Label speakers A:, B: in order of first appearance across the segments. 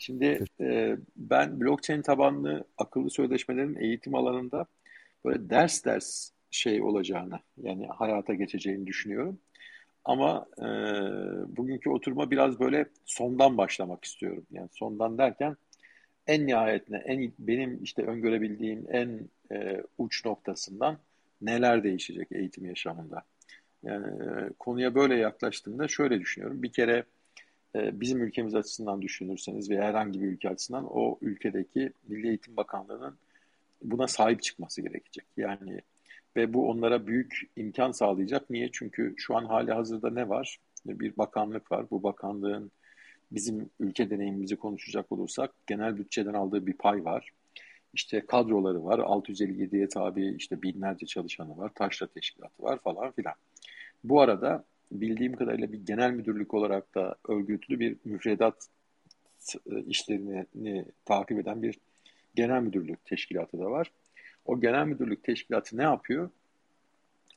A: Şimdi e, ben blockchain tabanlı akıllı sözleşmelerin eğitim alanında böyle ders ders şey olacağını yani hayata geçeceğini düşünüyorum. Ama e, bugünkü oturma biraz böyle sondan başlamak istiyorum. Yani sondan derken en nihayetine, en benim işte öngörebildiğim en e, uç noktasından neler değişecek eğitim yaşamında. Yani e, konuya böyle yaklaştığımda şöyle düşünüyorum. Bir kere bizim ülkemiz açısından düşünürseniz veya herhangi bir ülke açısından o ülkedeki Milli Eğitim Bakanlığı'nın buna sahip çıkması gerekecek. Yani ve bu onlara büyük imkan sağlayacak. Niye? Çünkü şu an hali hazırda ne var? Bir bakanlık var. Bu bakanlığın bizim ülke deneyimimizi konuşacak olursak genel bütçeden aldığı bir pay var. İşte kadroları var. 657'ye tabi işte binlerce çalışanı var. Taşra teşkilatı var falan filan. Bu arada bildiğim kadarıyla bir genel müdürlük olarak da örgütlü bir müfredat e, işlerini takip eden bir genel müdürlük teşkilatı da var. O genel müdürlük teşkilatı ne yapıyor?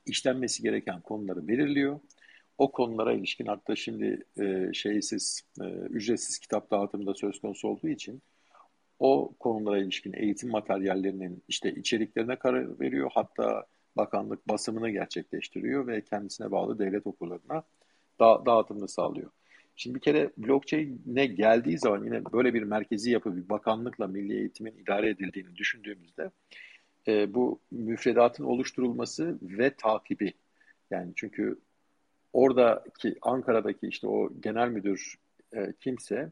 A: İşlenmesi gereken konuları belirliyor. O konulara ilişkin hatta şimdi e, şeysiz, e, ücretsiz kitap dağıtımı da söz konusu olduğu için o konulara ilişkin eğitim materyallerinin işte içeriklerine karar veriyor. Hatta bakanlık basımını gerçekleştiriyor ve kendisine bağlı devlet okullarına da dağıtımını sağlıyor. Şimdi bir kere blockchain'e geldiği zaman yine böyle bir merkezi yapı bir bakanlıkla milli eğitimin idare edildiğini düşündüğümüzde e, bu müfredatın oluşturulması ve takibi yani çünkü oradaki Ankara'daki işte o genel müdür e, kimse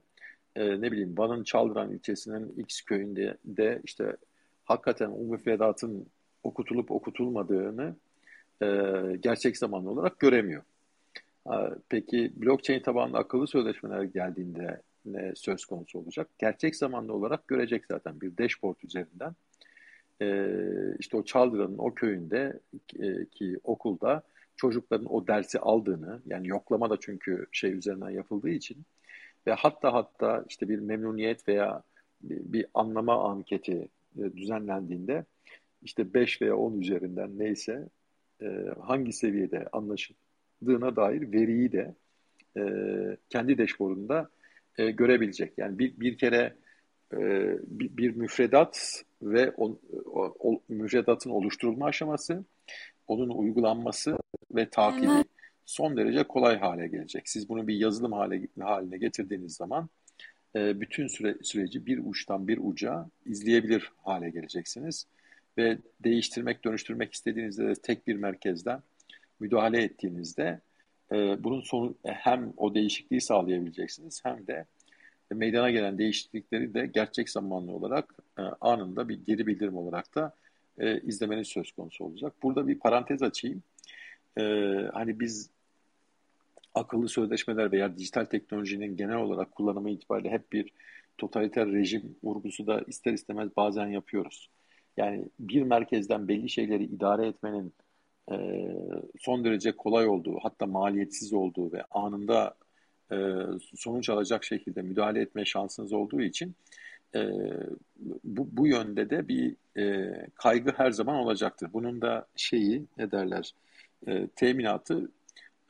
A: e, ne bileyim Van'ın Çaldıran ilçesinin X köyünde de işte hakikaten o müfredatın okutulup okutulmadığını e, gerçek zamanlı olarak göremiyor. Peki blockchain tabanlı akıllı sözleşmeler geldiğinde ne söz konusu olacak? Gerçek zamanlı olarak görecek zaten bir dashboard üzerinden. E, işte o Çaldıran'ın o köyünde e, ki okulda çocukların o dersi aldığını yani yoklama da çünkü şey üzerinden yapıldığı için ve hatta hatta işte bir memnuniyet veya bir, bir anlama anketi e, düzenlendiğinde işte 5 veya 10 üzerinden neyse e, hangi seviyede anlaşıldığına dair veriyi de e, kendi dashboardunda e, görebilecek. Yani bir, bir kere e, bir, bir müfredat ve o, o, o müfredatın oluşturulma aşaması, onun uygulanması ve takibi son derece kolay hale gelecek. Siz bunu bir yazılım hale, haline getirdiğiniz zaman e, bütün süre, süreci bir uçtan bir uca izleyebilir hale geleceksiniz ve değiştirmek, dönüştürmek istediğinizde de tek bir merkezden müdahale ettiğinizde e, bunun sonu hem o değişikliği sağlayabileceksiniz hem de meydana gelen değişiklikleri de gerçek zamanlı olarak e, anında bir geri bildirim olarak da e, izlemeniz söz konusu olacak. Burada bir parantez açayım. E, hani biz akıllı sözleşmeler veya dijital teknolojinin genel olarak kullanımı itibariyle hep bir totaliter rejim vurgusu da ister istemez bazen yapıyoruz. Yani bir merkezden belli şeyleri idare etmenin e, son derece kolay olduğu, hatta maliyetsiz olduğu ve anında e, sonuç alacak şekilde müdahale etme şansınız olduğu için e, bu, bu yönde de bir e, kaygı her zaman olacaktır. Bunun da şeyi ne derler e, teminatı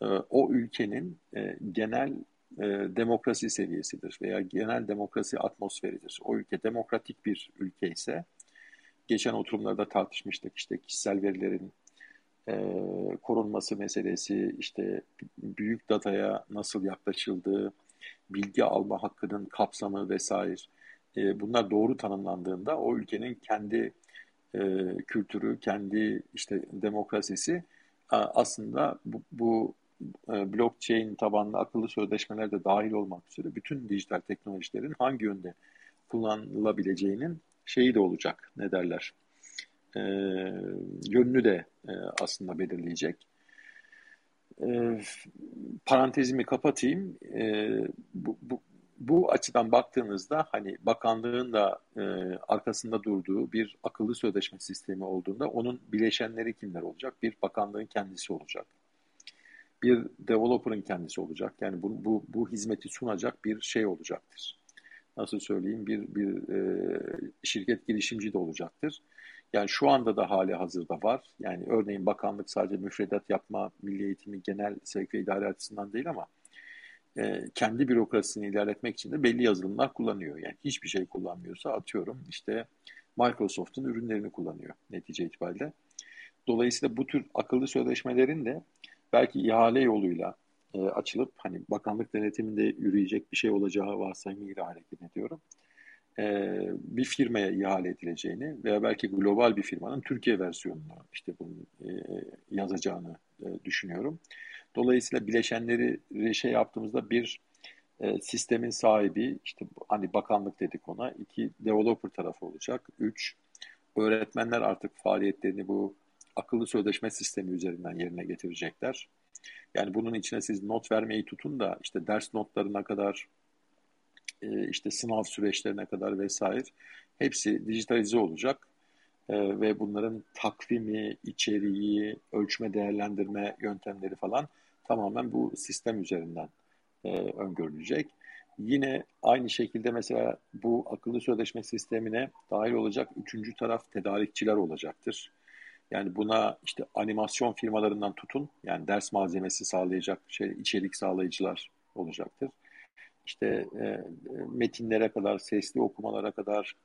A: e, o ülkenin e, genel e, demokrasi seviyesidir veya genel demokrasi atmosferidir. O ülke demokratik bir ülke ise geçen oturumlarda tartışmıştık işte kişisel verilerin e, korunması meselesi, işte büyük dataya nasıl yaklaşıldığı, bilgi alma hakkının kapsamı vesaire. E, bunlar doğru tanımlandığında o ülkenin kendi e, kültürü, kendi işte demokrasisi aslında bu, bu e, blockchain tabanlı akıllı sözleşmeler de dahil olmak üzere bütün dijital teknolojilerin hangi yönde kullanılabileceğinin şeyi de olacak ne derler e, yönünü de e, aslında belirleyecek. E, parantezimi kapatayım. E, bu, bu, bu açıdan baktığınızda hani bakanlığın da e, arkasında durduğu bir akıllı sözleşme sistemi olduğunda onun bileşenleri kimler olacak? Bir bakanlığın kendisi olacak. Bir developer'ın kendisi olacak. Yani bu, bu, bu hizmeti sunacak bir şey olacaktır. Nasıl söyleyeyim? Bir, bir e, şirket girişimci de olacaktır. Yani şu anda da hali hazırda var. Yani örneğin bakanlık sadece müfredat yapma, milli eğitimi genel sevk ve idare açısından değil ama e, kendi bürokrasisini ilerletmek için de belli yazılımlar kullanıyor. Yani hiçbir şey kullanmıyorsa atıyorum işte Microsoft'un ürünlerini kullanıyor netice itibariyle. Dolayısıyla bu tür akıllı sözleşmelerin de belki ihale yoluyla e, açılıp hani bakanlık denetiminde yürüyecek bir şey olacağı varsayımıyla hareket ediyorum. E, bir firmaya ihale edileceğini veya belki global bir firmanın Türkiye versiyonunu işte bunun e, yazacağını e, düşünüyorum. Dolayısıyla bileşenleri şey yaptığımızda bir e, sistemin sahibi işte hani bakanlık dedik ona. iki developer tarafı olacak. Üç öğretmenler artık faaliyetlerini bu akıllı sözleşme sistemi üzerinden yerine getirecekler. Yani bunun içine siz not vermeyi tutun da işte ders notlarına kadar e, işte sınav süreçlerine kadar vesaire hepsi dijitalize olacak. E, ve bunların takvimi, içeriği, ölçme değerlendirme yöntemleri falan tamamen bu sistem üzerinden e, öngörülecek. Yine aynı şekilde mesela bu akıllı sözleşme sistemine dahil olacak üçüncü taraf tedarikçiler olacaktır. Yani buna işte animasyon firmalarından tutun, yani ders malzemesi sağlayacak şey, içerik sağlayıcılar olacaktır. İşte e, metinlere kadar, sesli okumalara kadar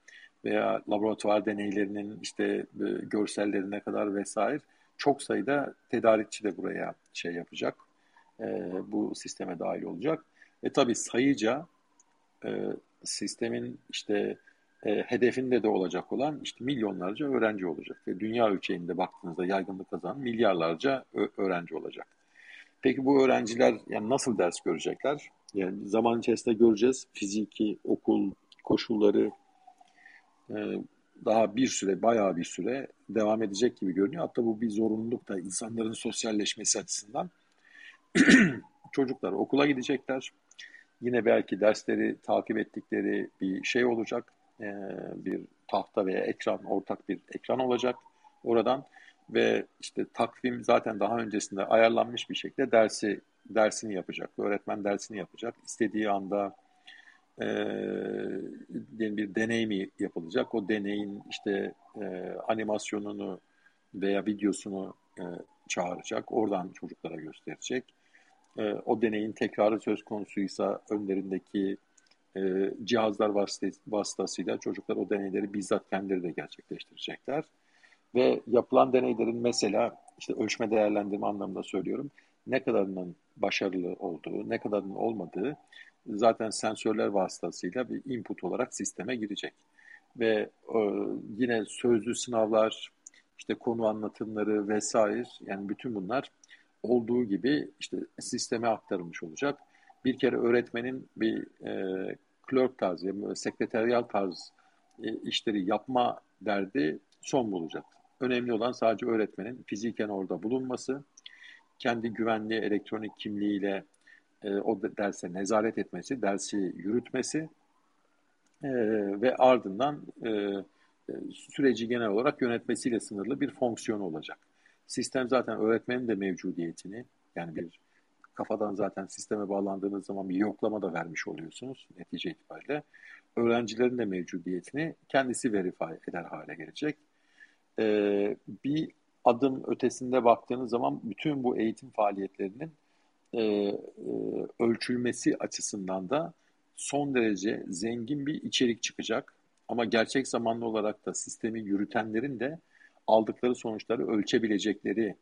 A: veya laboratuvar deneylerinin işte e, görsellerine kadar vesaire çok sayıda tedarikçi de buraya şey yapacak, e, bu sisteme dahil olacak. Ve tabii sayıca e, sistemin işte e, hedefinde de olacak olan işte milyonlarca öğrenci olacak. Ve dünya ölçeğinde baktığınızda yaygınlık kazanan milyarlarca öğrenci olacak. Peki bu öğrenciler yani nasıl ders görecekler? Yani zaman içerisinde göreceğiz. Fiziki, okul, koşulları e, daha bir süre, bayağı bir süre devam edecek gibi görünüyor. Hatta bu bir zorunluluk da insanların sosyalleşmesi açısından. Çocuklar okula gidecekler. Yine belki dersleri takip ettikleri bir şey olacak. Ee, bir tahta veya ekran, ortak bir ekran olacak oradan ve işte takvim zaten daha öncesinde ayarlanmış bir şekilde dersi dersini yapacak. Öğretmen dersini yapacak. İstediği anda e, bir deney mi yapılacak? O deneyin işte e, animasyonunu veya videosunu e, çağıracak. Oradan çocuklara gösterecek. E, o deneyin tekrarı söz konusuysa önlerindeki e, cihazlar vasıtasıyla çocuklar o deneyleri bizzat kendileri de gerçekleştirecekler. Ve yapılan deneylerin mesela işte ölçme değerlendirme anlamında söylüyorum ne kadarının başarılı olduğu, ne kadarının olmadığı zaten sensörler vasıtasıyla bir input olarak sisteme girecek. Ve e, yine sözlü sınavlar, işte konu anlatımları vesaire yani bütün bunlar olduğu gibi işte sisteme aktarılmış olacak. Bir kere öğretmenin bir e, clerk tarzı, yani sekreteryal tarz e, işleri yapma derdi son bulacak. Önemli olan sadece öğretmenin fiziken orada bulunması, kendi güvenli elektronik kimliğiyle e, o derse nezaret etmesi, dersi yürütmesi e, ve ardından e, e, süreci genel olarak yönetmesiyle sınırlı bir fonksiyon olacak. Sistem zaten öğretmenin de mevcudiyetini, yani bir kafadan zaten sisteme bağlandığınız zaman bir yoklama da vermiş oluyorsunuz netice itibariyle. Öğrencilerin de mevcudiyetini kendisi verify eder hale gelecek. Ee, bir adım ötesinde baktığınız zaman bütün bu eğitim faaliyetlerinin e, e, ölçülmesi açısından da son derece zengin bir içerik çıkacak. Ama gerçek zamanlı olarak da sistemi yürütenlerin de aldıkları sonuçları ölçebilecekleri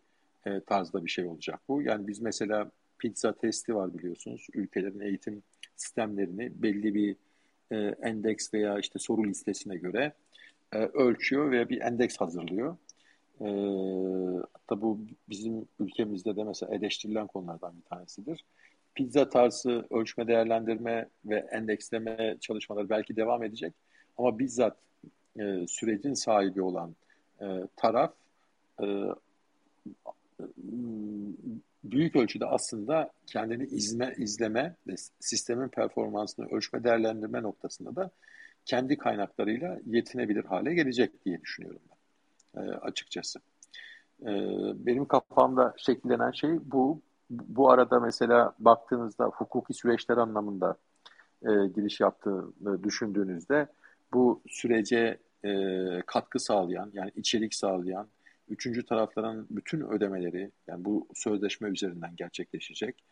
A: e, tarzda bir şey olacak bu. Yani biz mesela pizza testi var biliyorsunuz. Ülkelerin eğitim sistemlerini belli bir e, endeks veya işte soru listesine göre e, ölçüyor ve bir endeks hazırlıyor. E, hatta bu bizim ülkemizde de mesela eleştirilen konulardan bir tanesidir. Pizza tarzı ölçme, değerlendirme ve endeksleme çalışmaları belki devam edecek. Ama bizzat e, sürecin sahibi olan e, taraf e, büyük ölçüde aslında kendini izme, izleme ve sistemin performansını ölçme, değerlendirme noktasında da kendi kaynaklarıyla yetinebilir hale gelecek diye düşünüyorum ben e, açıkçası. E, benim kafamda şekillenen şey bu. Bu arada mesela baktığınızda hukuki süreçler anlamında e, giriş yaptığını düşündüğünüzde bu sürece katkı sağlayan yani içerik sağlayan Üçüncü tarafların bütün ödemeleri yani bu sözleşme üzerinden gerçekleşecek.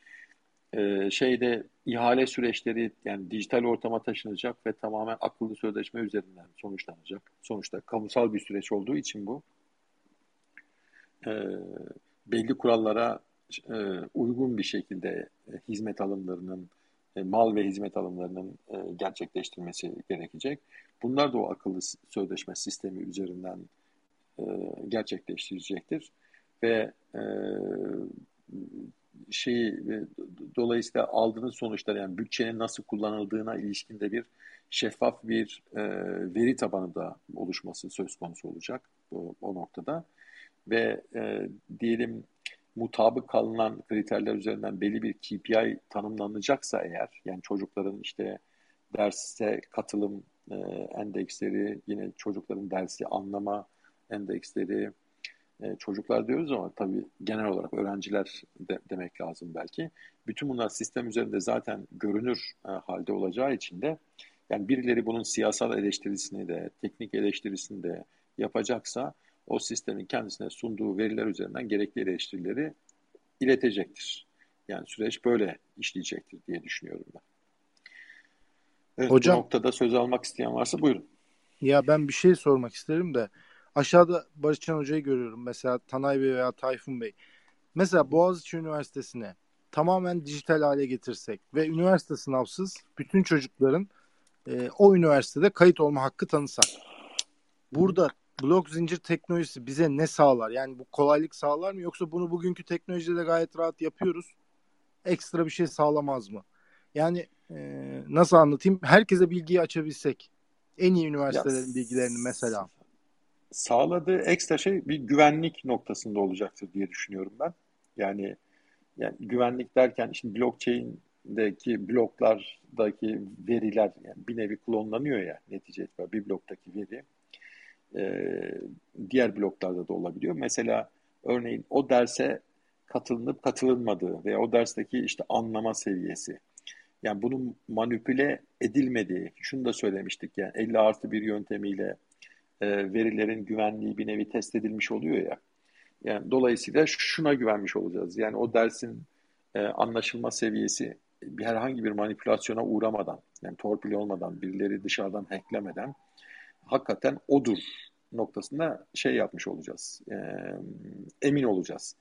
A: E, şeyde ihale süreçleri yani dijital ortama taşınacak ve tamamen akıllı sözleşme üzerinden sonuçlanacak. Sonuçta kamusal bir süreç olduğu için bu e, belli kurallara e, uygun bir şekilde hizmet alımlarının e, mal ve hizmet alımlarının e, gerçekleştirilmesi gerekecek. Bunlar da o akıllı sözleşme sistemi üzerinden e, gerçekleştirecektir ve e, şeyi dolayısıyla aldığınız sonuçlar yani bütçenin nasıl kullanıldığına ilişkinde bir şeffaf bir e, veri tabanı da oluşması söz konusu olacak o, o noktada. Ve e, diyelim mutabık kalınan kriterler üzerinden belli bir KPI tanımlanacaksa eğer yani çocukların işte derse katılım e, endeksleri yine çocukların dersi anlama endeksleri e, çocuklar diyoruz ama tabii genel olarak öğrenciler de, demek lazım belki. Bütün bunlar sistem üzerinde zaten görünür e, halde olacağı için de yani birileri bunun siyasal eleştirisini de teknik eleştirisini de yapacaksa o sistemin kendisine sunduğu veriler üzerinden gerekli eleştirileri iletecektir. Yani süreç böyle işleyecektir diye düşünüyorum ben. Evet, Hocam, bu noktada söz almak isteyen varsa buyurun.
B: Ya ben bir şey sormak isterim de aşağıda Barışcan Hoca'yı görüyorum. Mesela Tanay Bey veya Tayfun Bey. Mesela Boğaziçi Üniversitesi'ne tamamen dijital hale getirsek ve üniversite sınavsız bütün çocukların e, o üniversitede kayıt olma hakkı tanısak. Burada blok zincir teknolojisi bize ne sağlar? Yani bu kolaylık sağlar mı yoksa bunu bugünkü teknolojide gayet rahat yapıyoruz. Ekstra bir şey sağlamaz mı? Yani e, nasıl anlatayım? Herkese bilgiyi açabilsek. En iyi üniversitelerin ya, bilgilerini mesela.
A: Sağladığı ekstra şey bir güvenlik noktasında olacaktır diye düşünüyorum ben. Yani yani güvenlik derken şimdi blockchain'deki bloklardaki veriler yani bir nevi klonlanıyor ya netice itibariyle bir bloktaki veri e, diğer bloklarda da olabiliyor. Mesela örneğin o derse katılınıp katılınmadığı veya o dersteki işte anlama seviyesi. Yani bunun manipüle edilmediği, şunu da söylemiştik yani 50 artı bir yöntemiyle e, verilerin güvenliği bir nevi test edilmiş oluyor ya. Yani dolayısıyla şuna güvenmiş olacağız. Yani o dersin e, anlaşılma seviyesi bir herhangi bir manipülasyona uğramadan, yani torpil olmadan, birileri dışarıdan hacklemeden hakikaten odur noktasında şey yapmış olacağız. E, emin olacağız.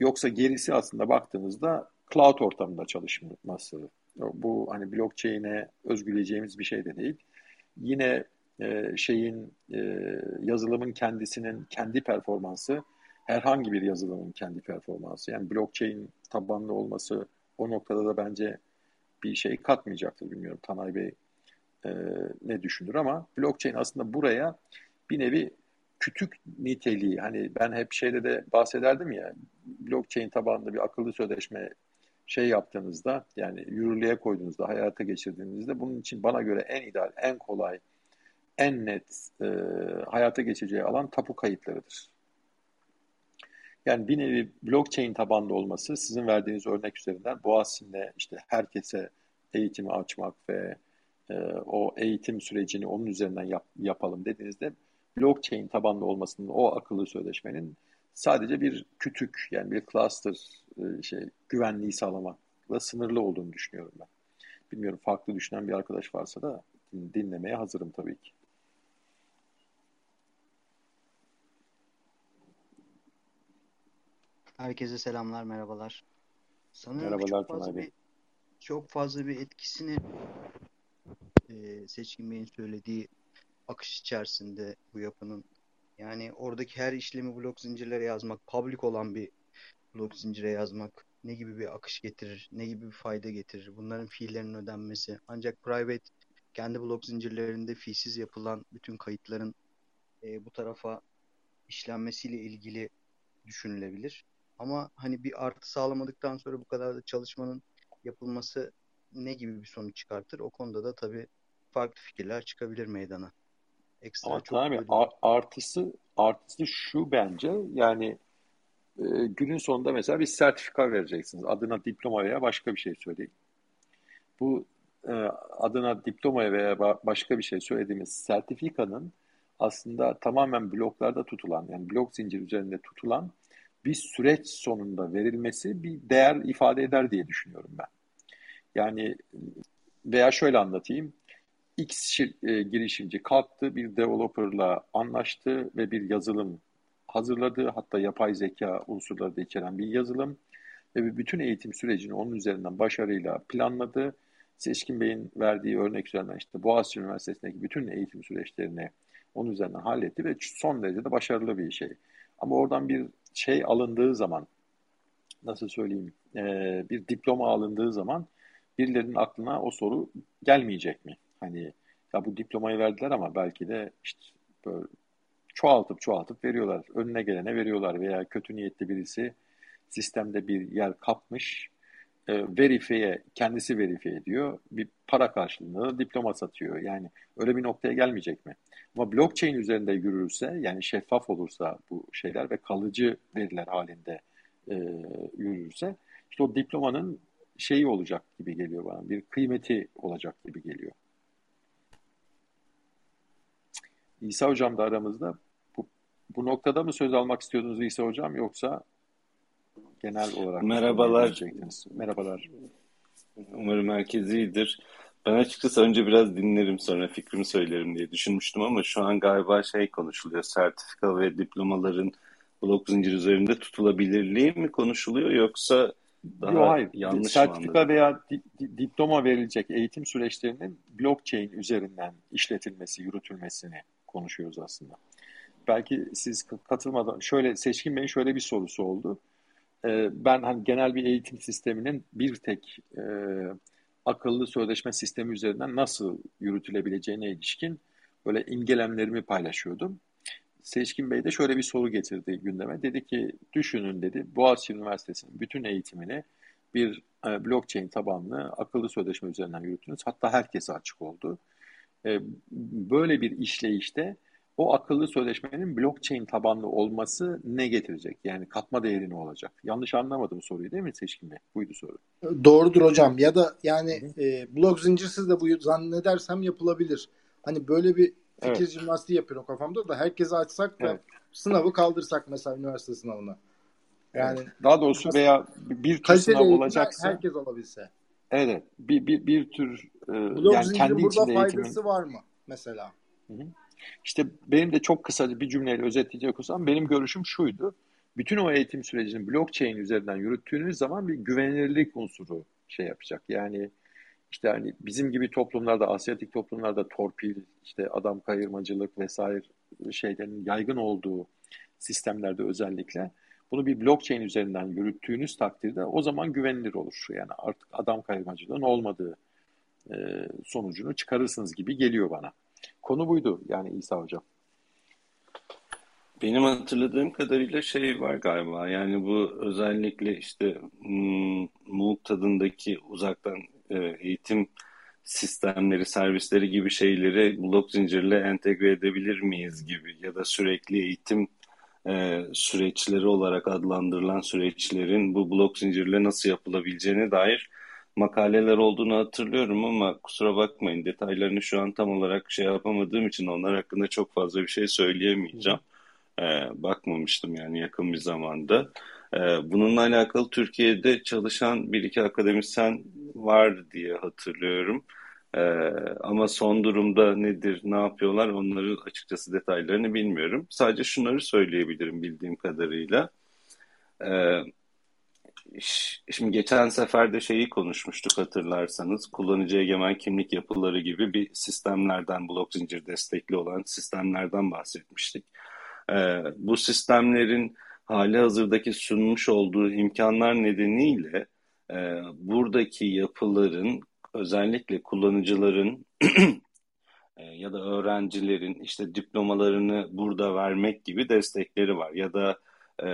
A: Yoksa gerisi aslında baktığımızda cloud ortamında çalışması. Bu hani blockchain'e özgüleyeceğimiz bir şey de değil. Yine e, şeyin e, yazılımın kendisinin kendi performansı herhangi bir yazılımın kendi performansı. Yani blockchain tabanlı olması o noktada da bence bir şey katmayacaktır. Bilmiyorum Tanay Bey e, ne düşünür ama blockchain aslında buraya bir nevi kütük niteliği hani ben hep şeyde de bahsederdim ya blockchain tabanlı bir akıllı sözleşme şey yaptığınızda yani yürürlüğe koyduğunuzda hayata geçirdiğinizde bunun için bana göre en ideal en kolay en net e, hayata geçeceği alan tapu kayıtlarıdır. Yani bir nevi blockchain tabanlı olması sizin verdiğiniz örnek üzerinden Boğaziçi'nde işte herkese eğitimi açmak ve e, o eğitim sürecini onun üzerinden yap, yapalım dediğinizde blockchain tabanlı olmasının o akıllı sözleşmenin sadece bir kütük yani bir cluster e, şey güvenliği sağlamakla sınırlı olduğunu düşünüyorum ben. Bilmiyorum farklı düşünen bir arkadaş varsa da dinlemeye hazırım tabii ki.
C: Herkese selamlar, merhabalar. Sanırım Merhabalar çok fazla bir çok fazla bir etkisini e, Seçkin Bey'in söylediği akış içerisinde bu yapının. Yani oradaki her işlemi blok zincirlere yazmak, public olan bir blok zincire yazmak ne gibi bir akış getirir, ne gibi bir fayda getirir? Bunların fiillerinin ödenmesi. Ancak private kendi blok zincirlerinde fiilsiz yapılan bütün kayıtların e, bu tarafa işlenmesiyle ilgili düşünülebilir. Ama hani bir artı sağlamadıktan sonra bu kadar da çalışmanın yapılması ne gibi bir sonuç çıkartır? O konuda da tabii farklı fikirler çıkabilir meydana.
A: Ekstra Ama çok tabii artısı artısı şu bence yani e, günün sonunda mesela bir sertifika vereceksiniz. Adına diploma veya başka bir şey söyleyin. Bu e, adına diploma veya başka bir şey söylediğimiz sertifikanın aslında tamamen bloklarda tutulan yani blok zincir üzerinde tutulan bir süreç sonunda verilmesi bir değer ifade eder diye düşünüyorum ben. Yani veya şöyle anlatayım. X şir, e, girişimci kalktı, bir developerla anlaştı ve bir yazılım hazırladı. Hatta yapay zeka unsurları da içeren bir yazılım ve bütün eğitim sürecini onun üzerinden başarıyla planladı. Seçkin Bey'in verdiği örnek üzerinden işte Boğaziçi Üniversitesi'ndeki bütün eğitim süreçlerini onun üzerinden halletti ve son derece de başarılı bir şey. Ama oradan bir şey alındığı zaman, nasıl söyleyeyim, bir diploma alındığı zaman birilerinin aklına o soru gelmeyecek mi? Hani ya bu diplomayı verdiler ama belki de işte böyle çoğaltıp çoğaltıp veriyorlar. Önüne gelene veriyorlar veya kötü niyetli birisi sistemde bir yer kapmış, e, verifiye, kendisi verifiye ediyor. Bir para karşılığında da diploma satıyor. Yani öyle bir noktaya gelmeyecek mi? Ama blockchain üzerinde yürürse, yani şeffaf olursa bu şeyler ve kalıcı veriler halinde e, yürürse, işte o diplomanın şeyi olacak gibi geliyor bana. Bir kıymeti olacak gibi geliyor. İsa Hocam da aramızda. Bu, bu noktada mı söz almak istiyordunuz İsa Hocam yoksa genel olarak?
D: Merhabalar.
A: Merhabalar.
D: Umarım herkes iyidir. Ben açıkçası önce biraz dinlerim sonra fikrimi söylerim diye düşünmüştüm ama şu an galiba şey konuşuluyor. Sertifika ve diplomaların blok zincir üzerinde tutulabilirliği mi konuşuluyor yoksa daha Yok, hayır. yanlış
A: Sertifika veya di, di, diploma verilecek eğitim süreçlerinin blockchain üzerinden işletilmesi, yürütülmesini konuşuyoruz aslında. Belki siz katılmadan şöyle Seçkin Bey'in şöyle bir sorusu oldu. Ee, ben hani genel bir eğitim sisteminin bir tek e, akıllı sözleşme sistemi üzerinden nasıl yürütülebileceğine ilişkin böyle imgelemlerimi paylaşıyordum. Seçkin Bey de şöyle bir soru getirdi gündeme. Dedi ki düşünün dedi Boğaziçi Üniversitesi'nin bütün eğitimini bir e, blockchain tabanlı akıllı sözleşme üzerinden yürüttünüz. Hatta herkese açık oldu. E, böyle bir işleyişte o akıllı sözleşmenin blockchain tabanlı olması ne getirecek? Yani katma değeri ne olacak? Yanlış anlamadım soruyu değil mi Seçkin Bey? Buydu soru.
B: Doğrudur hocam. Ya da yani e, blok zincirsiz de bu zannedersem yapılabilir. Hani böyle bir fikir evet. jimnastiği yapıyorum kafamda da herkese açsak da evet. sınavı kaldırsak mesela üniversite sınavına.
A: Yani daha doğrusu veya bir tür sınav olacaksa
B: herkes olabilse.
A: Evet. Bir bir bir tür e, Blok yani kendi
B: burada
A: içinde
B: faydası
A: eğitimin...
B: var mı mesela?
A: Hı hı. İşte benim de çok kısaca bir cümleyle özetleyecek olsam benim görüşüm şuydu. Bütün o eğitim sürecini blockchain üzerinden yürüttüğünüz zaman bir güvenilirlik unsuru şey yapacak. Yani işte hani bizim gibi toplumlarda, Asyatik toplumlarda torpil, işte adam kayırmacılık vesaire şeylerin yaygın olduğu sistemlerde özellikle bunu bir blockchain üzerinden yürüttüğünüz takdirde o zaman güvenilir olur. Yani artık adam kayırmacılığın olmadığı e, sonucunu çıkarırsınız gibi geliyor bana. Konu buydu yani İsa Hocam.
D: Benim hatırladığım kadarıyla şey var galiba yani bu özellikle işte hmm, MOOC tadındaki uzaktan e, eğitim sistemleri, servisleri gibi şeyleri blok zincirle entegre edebilir miyiz gibi ya da sürekli eğitim e, süreçleri olarak adlandırılan süreçlerin bu blok zincirle nasıl yapılabileceğine dair makaleler olduğunu hatırlıyorum ama kusura bakmayın detaylarını şu an tam olarak şey yapamadığım için onlar hakkında çok fazla bir şey söyleyemeyeceğim. E, bakmamıştım yani yakın bir zamanda. E, bununla alakalı Türkiye'de çalışan bir iki akademisyen var diye hatırlıyorum. Ee, ama son durumda nedir, ne yapıyorlar onları açıkçası detaylarını bilmiyorum. Sadece şunları söyleyebilirim bildiğim kadarıyla. Ee, şimdi geçen sefer de şeyi konuşmuştuk hatırlarsanız. Kullanıcı egemen kimlik yapıları gibi bir sistemlerden, blok zincir destekli olan sistemlerden bahsetmiştik. Ee, bu sistemlerin hali hazırdaki sunmuş olduğu imkanlar nedeniyle e, buradaki yapıların özellikle kullanıcıların e, ya da öğrencilerin işte diplomalarını burada vermek gibi destekleri var. Ya da e,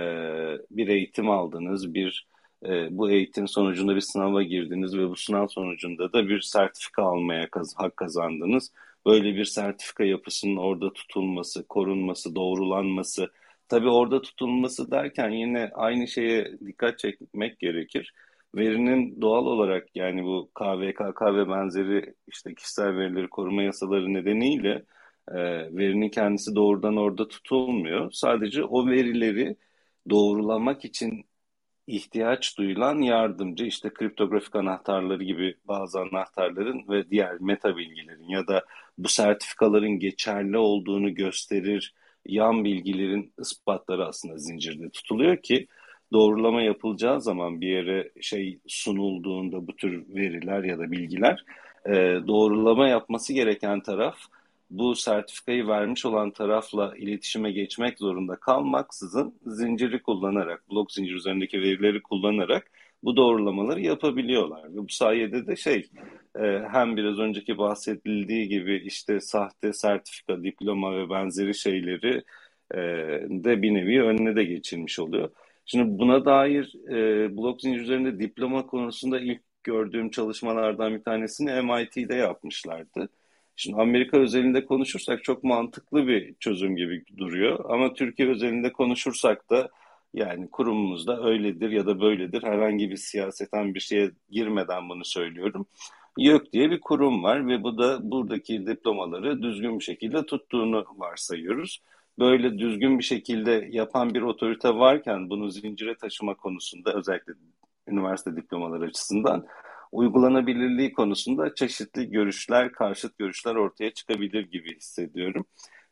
D: bir eğitim aldınız, bir e, bu eğitim sonucunda bir sınava girdiniz ve bu sınav sonucunda da bir sertifika almaya kaz hak kazandınız. Böyle bir sertifika yapısının orada tutulması, korunması, doğrulanması, tabii orada tutulması derken yine aynı şeye dikkat çekmek gerekir verinin doğal olarak yani bu KVKK ve benzeri işte kişisel verileri koruma yasaları nedeniyle e, verinin kendisi doğrudan orada tutulmuyor. Sadece o verileri doğrulamak için ihtiyaç duyulan yardımcı işte kriptografik anahtarları gibi bazı anahtarların ve diğer meta bilgilerin ya da bu sertifikaların geçerli olduğunu gösterir yan bilgilerin ispatları aslında zincirde tutuluyor ki doğrulama yapılacağı zaman bir yere şey sunulduğunda bu tür veriler ya da bilgiler e, doğrulama yapması gereken taraf bu sertifikayı vermiş olan tarafla iletişime geçmek zorunda kalmaksızın zinciri kullanarak, blok zincir üzerindeki verileri kullanarak bu doğrulamaları yapabiliyorlar. Ve bu sayede de şey e, hem biraz önceki bahsedildiği gibi işte sahte sertifika, diploma ve benzeri şeyleri e, de bir nevi önüne de geçilmiş oluyor. Şimdi buna dair e, blok zincir üzerinde diploma konusunda ilk gördüğüm çalışmalardan bir tanesini MIT'de yapmışlardı. Şimdi Amerika özelinde konuşursak çok mantıklı bir çözüm gibi duruyor. Ama Türkiye özelinde konuşursak da yani kurumumuzda öyledir ya da böyledir. Herhangi bir siyaseten bir şeye girmeden bunu söylüyorum. YÖK diye bir kurum var ve bu da buradaki diplomaları düzgün bir şekilde tuttuğunu varsayıyoruz. Böyle düzgün bir şekilde yapan bir otorite varken bunu zincire taşıma konusunda özellikle üniversite diplomaları açısından uygulanabilirliği konusunda çeşitli görüşler, karşıt görüşler ortaya çıkabilir gibi hissediyorum.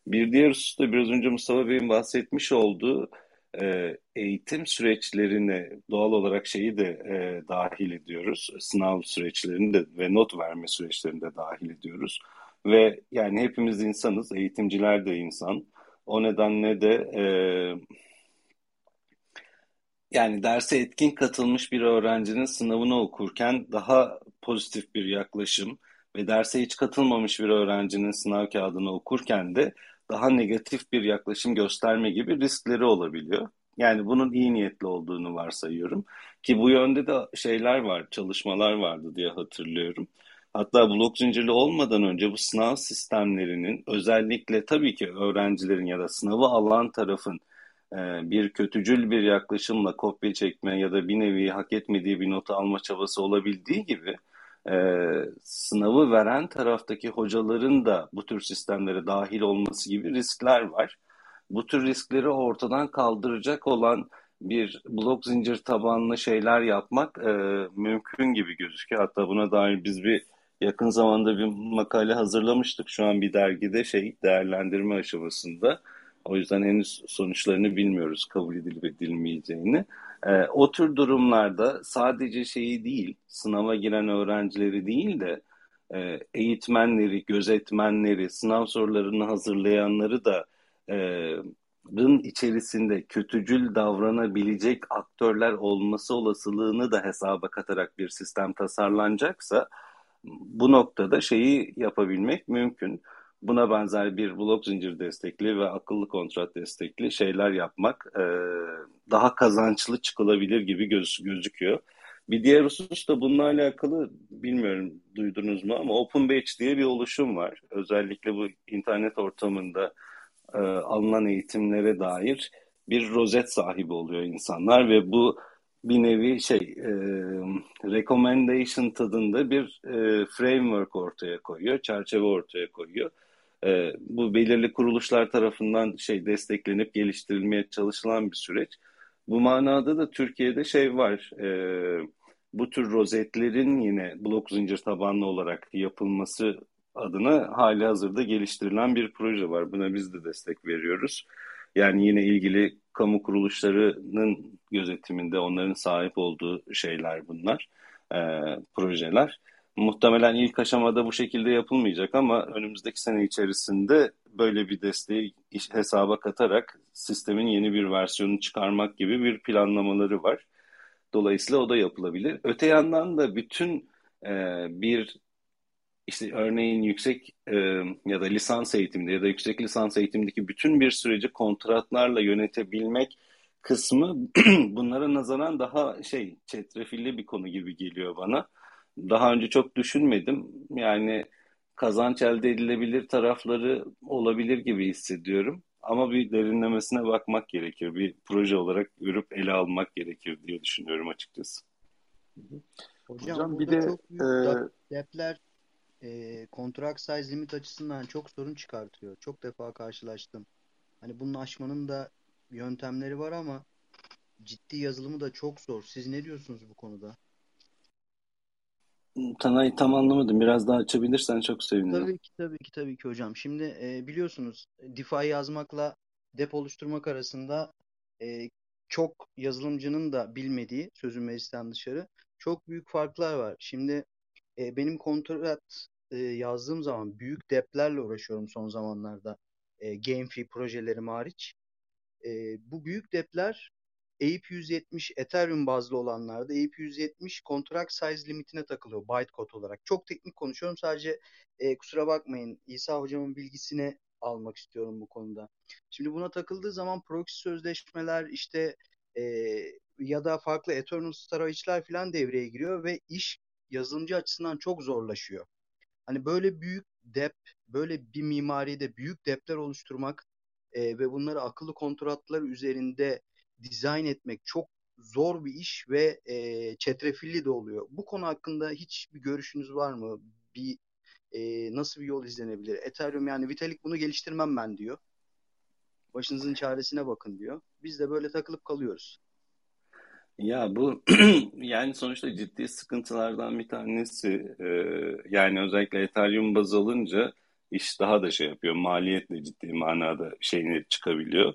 D: Bir diğer husus da biraz önce Mustafa Bey'in bahsetmiş olduğu e, eğitim süreçlerine doğal olarak şeyi de e, dahil ediyoruz. Sınav süreçlerini de ve not verme süreçlerini de dahil ediyoruz. Ve yani hepimiz insanız, eğitimciler de insan. O nedenle de e, yani derse etkin katılmış bir öğrencinin sınavını okurken daha pozitif bir yaklaşım ve derse hiç katılmamış bir öğrencinin sınav kağıdını okurken de daha negatif bir yaklaşım gösterme gibi riskleri olabiliyor. Yani bunun iyi niyetli olduğunu varsayıyorum. Ki bu yönde de şeyler var, çalışmalar vardı diye hatırlıyorum. Hatta blok zincirli olmadan önce bu sınav sistemlerinin özellikle tabii ki öğrencilerin ya da sınavı alan tarafın bir kötücül bir yaklaşımla kopya çekme ya da bir nevi hak etmediği bir notu alma çabası olabildiği gibi e, sınavı veren taraftaki hocaların da bu tür sistemlere dahil olması gibi riskler var. Bu tür riskleri ortadan kaldıracak olan bir blok zincir tabanlı şeyler yapmak e, mümkün gibi gözüküyor. Hatta buna dair biz bir yakın zamanda bir makale hazırlamıştık. Şu an bir dergide şey değerlendirme aşamasında. O yüzden henüz sonuçlarını bilmiyoruz kabul edilip edilmeyeceğini. E, o tür durumlarda sadece şeyi değil, sınava giren öğrencileri değil de e, eğitmenleri, gözetmenleri, sınav sorularını hazırlayanları da e, içerisinde kötücül davranabilecek aktörler olması olasılığını da hesaba katarak bir sistem tasarlanacaksa bu noktada şeyi yapabilmek mümkün buna benzer bir blok zincir destekli ve akıllı kontrat destekli şeyler yapmak e, daha kazançlı çıkılabilir gibi göz, gözüküyor. Bir diğer husus da bununla alakalı bilmiyorum duydunuz mu ama Open diye bir oluşum var. Özellikle bu internet ortamında e, alınan eğitimlere dair bir rozet sahibi oluyor insanlar ve bu bir nevi şey e, recommendation tadında bir e, framework ortaya koyuyor, çerçeve ortaya koyuyor. E, bu belirli kuruluşlar tarafından şey desteklenip geliştirilmeye çalışılan bir süreç. Bu manada da Türkiye'de şey var. E, bu tür rozetlerin yine blok zincir tabanlı olarak yapılması adına hali hazırda geliştirilen bir proje var. Buna biz de destek veriyoruz. Yani yine ilgili kamu kuruluşlarının gözetiminde onların sahip olduğu şeyler bunlar, e, projeler. Muhtemelen ilk aşamada bu şekilde yapılmayacak ama önümüzdeki sene içerisinde böyle bir desteği hesaba katarak sistemin yeni bir versiyonunu çıkarmak gibi bir planlamaları var. Dolayısıyla o da yapılabilir. Öte yandan da bütün e, bir işte örneğin yüksek e, ya da lisans eğitimde ya da yüksek lisans eğitimdeki bütün bir süreci kontratlarla yönetebilmek kısmı bunlara nazaran daha şey çetrefilli bir konu gibi geliyor bana daha önce çok düşünmedim. Yani kazanç elde edilebilir tarafları olabilir gibi hissediyorum. Ama bir derinlemesine bakmak gerekir. Bir proje olarak görüp ele almak gerekir diye düşünüyorum açıkçası.
C: Hocam, Hocam bir de çok büyük e... depler e, contract size limit açısından çok sorun çıkartıyor. Çok defa karşılaştım. Hani bunu aşmanın da yöntemleri var ama ciddi yazılımı da çok zor. Siz ne diyorsunuz bu konuda?
D: Tanay tam anlamadım. Biraz daha açabilirsen çok sevinirim.
C: Tabii ki tabii ki tabii ki hocam. Şimdi e, biliyorsunuz DeFi yazmakla dep oluşturmak arasında e, çok yazılımcının da bilmediği sözün meclisten dışarı çok büyük farklar var. Şimdi e, benim kontrat e, yazdığım zaman büyük deplerle uğraşıyorum son zamanlarda. E, GameFi projelerim hariç. E, bu büyük depler EIP 170 Ethereum bazlı olanlarda EIP 170 contract size limitine takılıyor bytecode olarak. Çok teknik konuşuyorum. Sadece e, kusura bakmayın İsa hocamın bilgisini almak istiyorum bu konuda. Şimdi buna takıldığı zaman proxy sözleşmeler işte e, ya da farklı eternal storage'lar falan devreye giriyor ve iş yazılımcı açısından çok zorlaşıyor. Hani böyle büyük dep, böyle bir mimaride büyük depler oluşturmak e, ve bunları akıllı kontratlar üzerinde dizayn etmek çok zor bir iş ve e, çetrefilli de oluyor. Bu konu hakkında hiç bir görüşünüz var mı? Bir e, nasıl bir yol izlenebilir? Ethereum yani Vitalik bunu geliştirmem ben diyor. Başınızın çaresine bakın diyor. Biz de böyle takılıp kalıyoruz.
D: Ya bu yani sonuçta ciddi sıkıntılardan bir tanesi. Ee, yani özellikle Ethereum baz alınca iş daha da şey yapıyor. Maliyetle ciddi manada şeyine çıkabiliyor.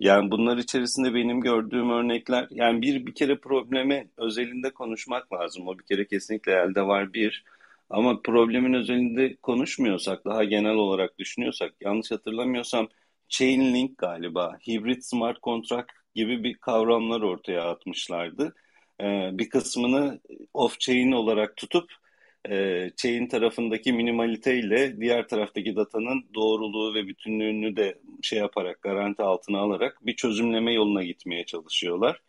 D: Yani bunlar içerisinde benim gördüğüm örnekler yani bir bir kere probleme özelinde konuşmak lazım. O bir kere kesinlikle elde var bir. Ama problemin özelinde konuşmuyorsak, daha genel olarak düşünüyorsak, yanlış hatırlamıyorsam Chainlink galiba, hibrit smart contract gibi bir kavramlar ortaya atmışlardı. Ee, bir kısmını off-chain olarak tutup e, chain tarafındaki minimaliteyle diğer taraftaki datanın doğruluğu ve bütünlüğünü de şey yaparak garanti altına alarak bir çözümleme yoluna gitmeye çalışıyorlar.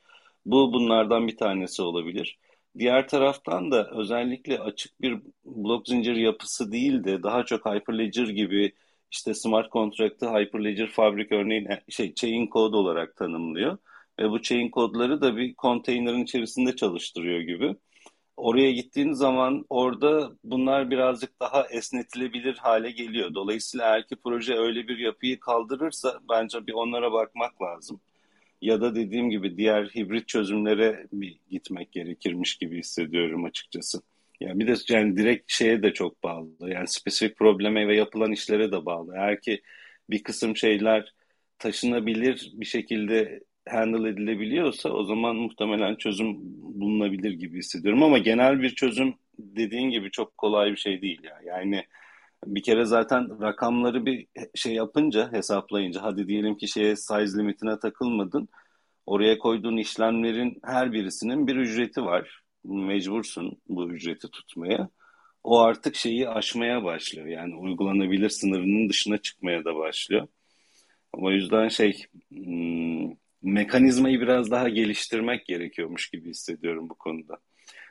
D: Bu bunlardan bir tanesi olabilir. Diğer taraftan da özellikle açık bir blok zincir yapısı değil de daha çok Hyperledger gibi işte smart contract'ı Hyperledger Fabric örneğin şey chain code olarak tanımlıyor. Ve bu chain kodları da bir konteynerin içerisinde çalıştırıyor gibi. Oraya gittiğin zaman orada bunlar birazcık daha esnetilebilir hale geliyor. Dolayısıyla eğer ki proje öyle bir yapıyı kaldırırsa bence bir onlara bakmak lazım. Ya da dediğim gibi diğer hibrit çözümlere bir gitmek gerekirmiş gibi hissediyorum açıkçası. Yani bir de yani direkt şeye de çok bağlı. Yani spesifik probleme ve yapılan işlere de bağlı. Eğer ki bir kısım şeyler taşınabilir bir şekilde handle edilebiliyorsa o zaman muhtemelen çözüm bulunabilir gibi hissediyorum ama genel bir çözüm dediğin gibi çok kolay bir şey değil ya. Yani bir kere zaten rakamları bir şey yapınca hesaplayınca hadi diyelim ki şeye size limitine takılmadın. Oraya koyduğun işlemlerin her birisinin bir ücreti var. Mecbursun bu ücreti tutmaya. O artık şeyi aşmaya başlıyor. Yani uygulanabilir sınırının dışına çıkmaya da başlıyor. O yüzden şey hmm, mekanizmayı biraz daha geliştirmek gerekiyormuş gibi hissediyorum bu konuda.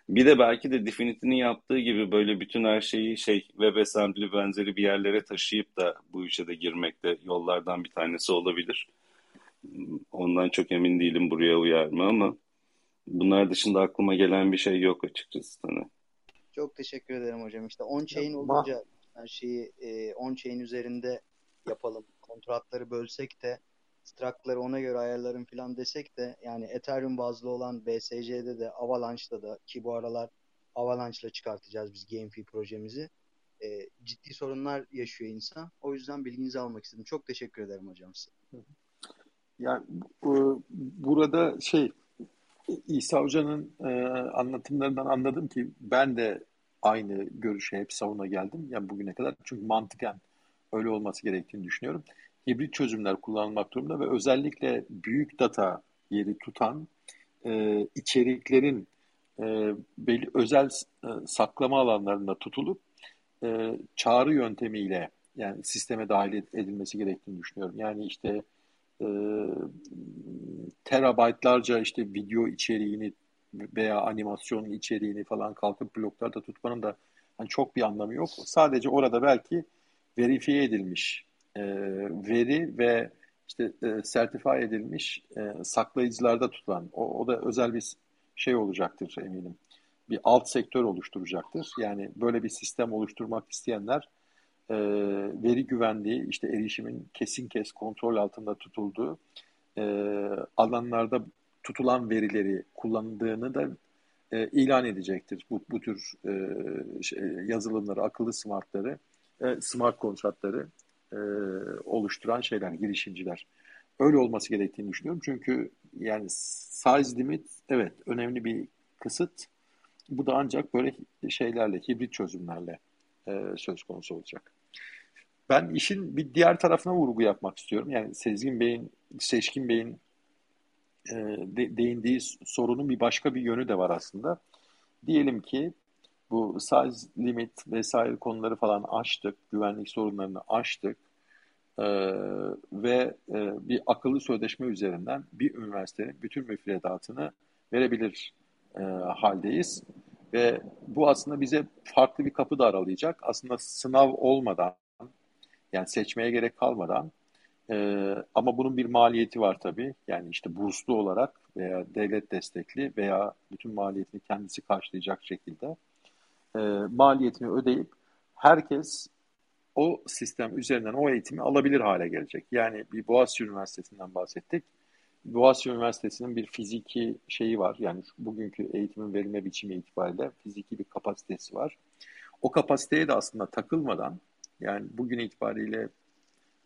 D: Bir de belki de Definite'nin yaptığı gibi böyle bütün her şeyi şey WebAssembly benzeri bir yerlere taşıyıp da bu işe de girmek de yollardan bir tanesi olabilir. Ondan çok emin değilim buraya uyar mı ama bunlar dışında aklıma gelen bir şey yok açıkçası sana.
C: Çok teşekkür ederim hocam. İşte on-chain olunca her şeyi e, on-chain üzerinde yapalım. Kontratları bölsek de struct'ları ona göre ayarlarım falan desek de yani Ethereum bazlı olan BSC'de de Avalanche'da da ki bu aralar Avalanche'la çıkartacağız biz GameFi projemizi. E, ciddi sorunlar yaşıyor insan. O yüzden bilginizi almak istedim. Çok teşekkür ederim hocam size.
A: Yani bu, burada şey İsa Hoca'nın e, anlatımlarından anladım ki ben de aynı görüşe hep savuna geldim. Yani bugüne kadar çünkü mantıken öyle olması gerektiğini düşünüyorum hibrit çözümler kullanılmak durumunda ve özellikle büyük data yeri tutan e, içeriklerin e, belli özel e, saklama alanlarında tutulup e, çağrı yöntemiyle yani sisteme dahil edilmesi gerektiğini düşünüyorum. Yani işte e, terabaytlarca işte video içeriğini veya animasyon içeriğini falan kalkıp bloklarda tutmanın da hani çok bir anlamı yok. Sadece orada belki verifiye edilmiş e, veri ve işte e, sertify edilmiş e, saklayıcılarda tutulan o, o da özel bir şey olacaktır eminim. Bir alt sektör oluşturacaktır. Yani böyle bir sistem oluşturmak isteyenler e, veri güvenliği, işte erişimin kesin kes kontrol altında tutulduğu e, alanlarda tutulan verileri kullandığını da e, ilan edecektir. Bu, bu tür e, şey, yazılımları, akıllı smartları, e, smart kontratları e, oluşturan şeyler, girişimciler. Öyle olması gerektiğini düşünüyorum. Çünkü yani size limit evet önemli bir kısıt. Bu da ancak böyle şeylerle, hibrit çözümlerle e, söz konusu olacak. Ben işin bir diğer tarafına vurgu yapmak istiyorum. Yani Sezgin Bey'in, Seçkin Bey'in e, de, değindiği sorunun bir başka bir yönü de var aslında. Diyelim ki bu size limit vesaire konuları falan açtık, güvenlik sorunlarını açtık e, ve e, bir akıllı sözleşme üzerinden bir üniversitenin bütün müfredatını verebilir e, haldeyiz. Ve bu aslında bize farklı bir kapı da aralayacak. Aslında sınav olmadan, yani seçmeye gerek kalmadan ee, ama bunun bir maliyeti var tabii. Yani işte burslu olarak veya devlet destekli veya bütün maliyetini kendisi karşılayacak şekilde e, maliyetini ödeyip herkes o sistem üzerinden o eğitimi alabilir hale gelecek. Yani bir Boğaziçi Üniversitesi'nden bahsettik. Boğaziçi Üniversitesi'nin bir fiziki şeyi var. Yani bugünkü eğitimin verilme biçimi itibariyle fiziki bir kapasitesi var. O kapasiteye de aslında takılmadan yani bugün itibariyle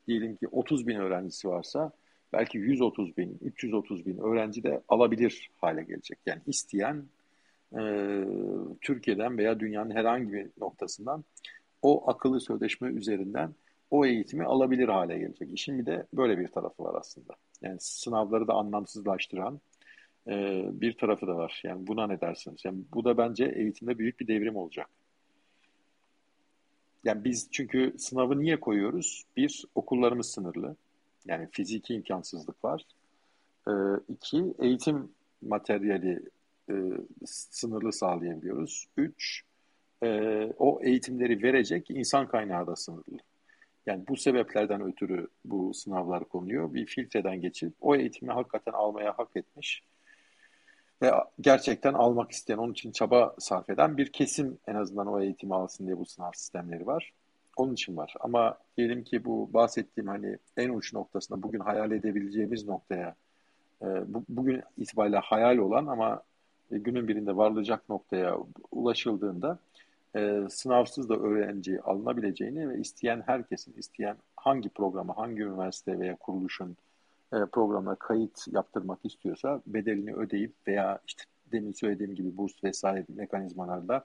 A: diyelim ki 30 bin öğrencisi varsa belki 130 bin, 330 bin öğrenci de alabilir hale gelecek. Yani isteyen e, Türkiye'den veya dünyanın herhangi bir noktasından o akıllı sözleşme üzerinden o eğitimi alabilir hale gelecek. İşin bir de böyle bir tarafı var aslında. Yani sınavları da anlamsızlaştıran e, bir tarafı da var. Yani buna ne dersiniz? Yani bu da bence eğitimde büyük bir devrim olacak. Yani biz çünkü sınavı niye koyuyoruz? Bir, okullarımız sınırlı. Yani fiziki imkansızlık var. Ee, iki, eğitim materyali e, sınırlı sağlayabiliyoruz. Üç, e, o eğitimleri verecek insan kaynağı da sınırlı. Yani bu sebeplerden ötürü bu sınavlar konuyor. Bir filtreden geçip o eğitimi hakikaten almaya hak etmiş ve gerçekten almak isteyen, onun için çaba sarf eden bir kesim en azından o eğitimi alsın diye bu sınav sistemleri var. Onun için var. Ama diyelim ki bu bahsettiğim hani en uç noktasında bugün hayal edebileceğimiz noktaya e, bu, bugün itibariyle hayal olan ama günün birinde varılacak noktaya ulaşıldığında e, sınavsız da öğrenci alınabileceğini ve isteyen herkesin isteyen hangi programa, hangi üniversite veya kuruluşun e, programına kayıt yaptırmak istiyorsa bedelini ödeyip veya işte demin söylediğim gibi burs vesaire mekanizmalarla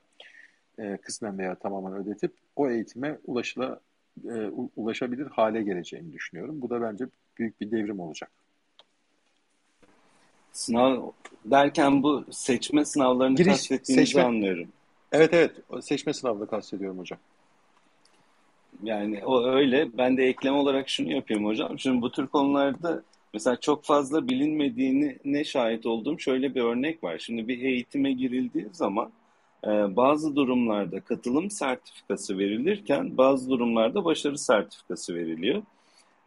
A: e, kısmen veya tamamen ödetip o eğitime ulaşıla, e, ulaşabilir hale geleceğini düşünüyorum. Bu da bence büyük bir devrim olacak.
D: Sınav derken bu seçme sınavlarını Giriş, kastettiğinizi seçme, anlıyorum.
A: Evet evet seçme sınavını kastediyorum hocam.
D: Yani o öyle. Ben de ekleme olarak şunu yapayım hocam. Şimdi bu tür konularda mesela çok fazla bilinmediğini ne şahit olduğum şöyle bir örnek var. Şimdi bir eğitime girildiği zaman e, bazı durumlarda katılım sertifikası verilirken bazı durumlarda başarı sertifikası veriliyor.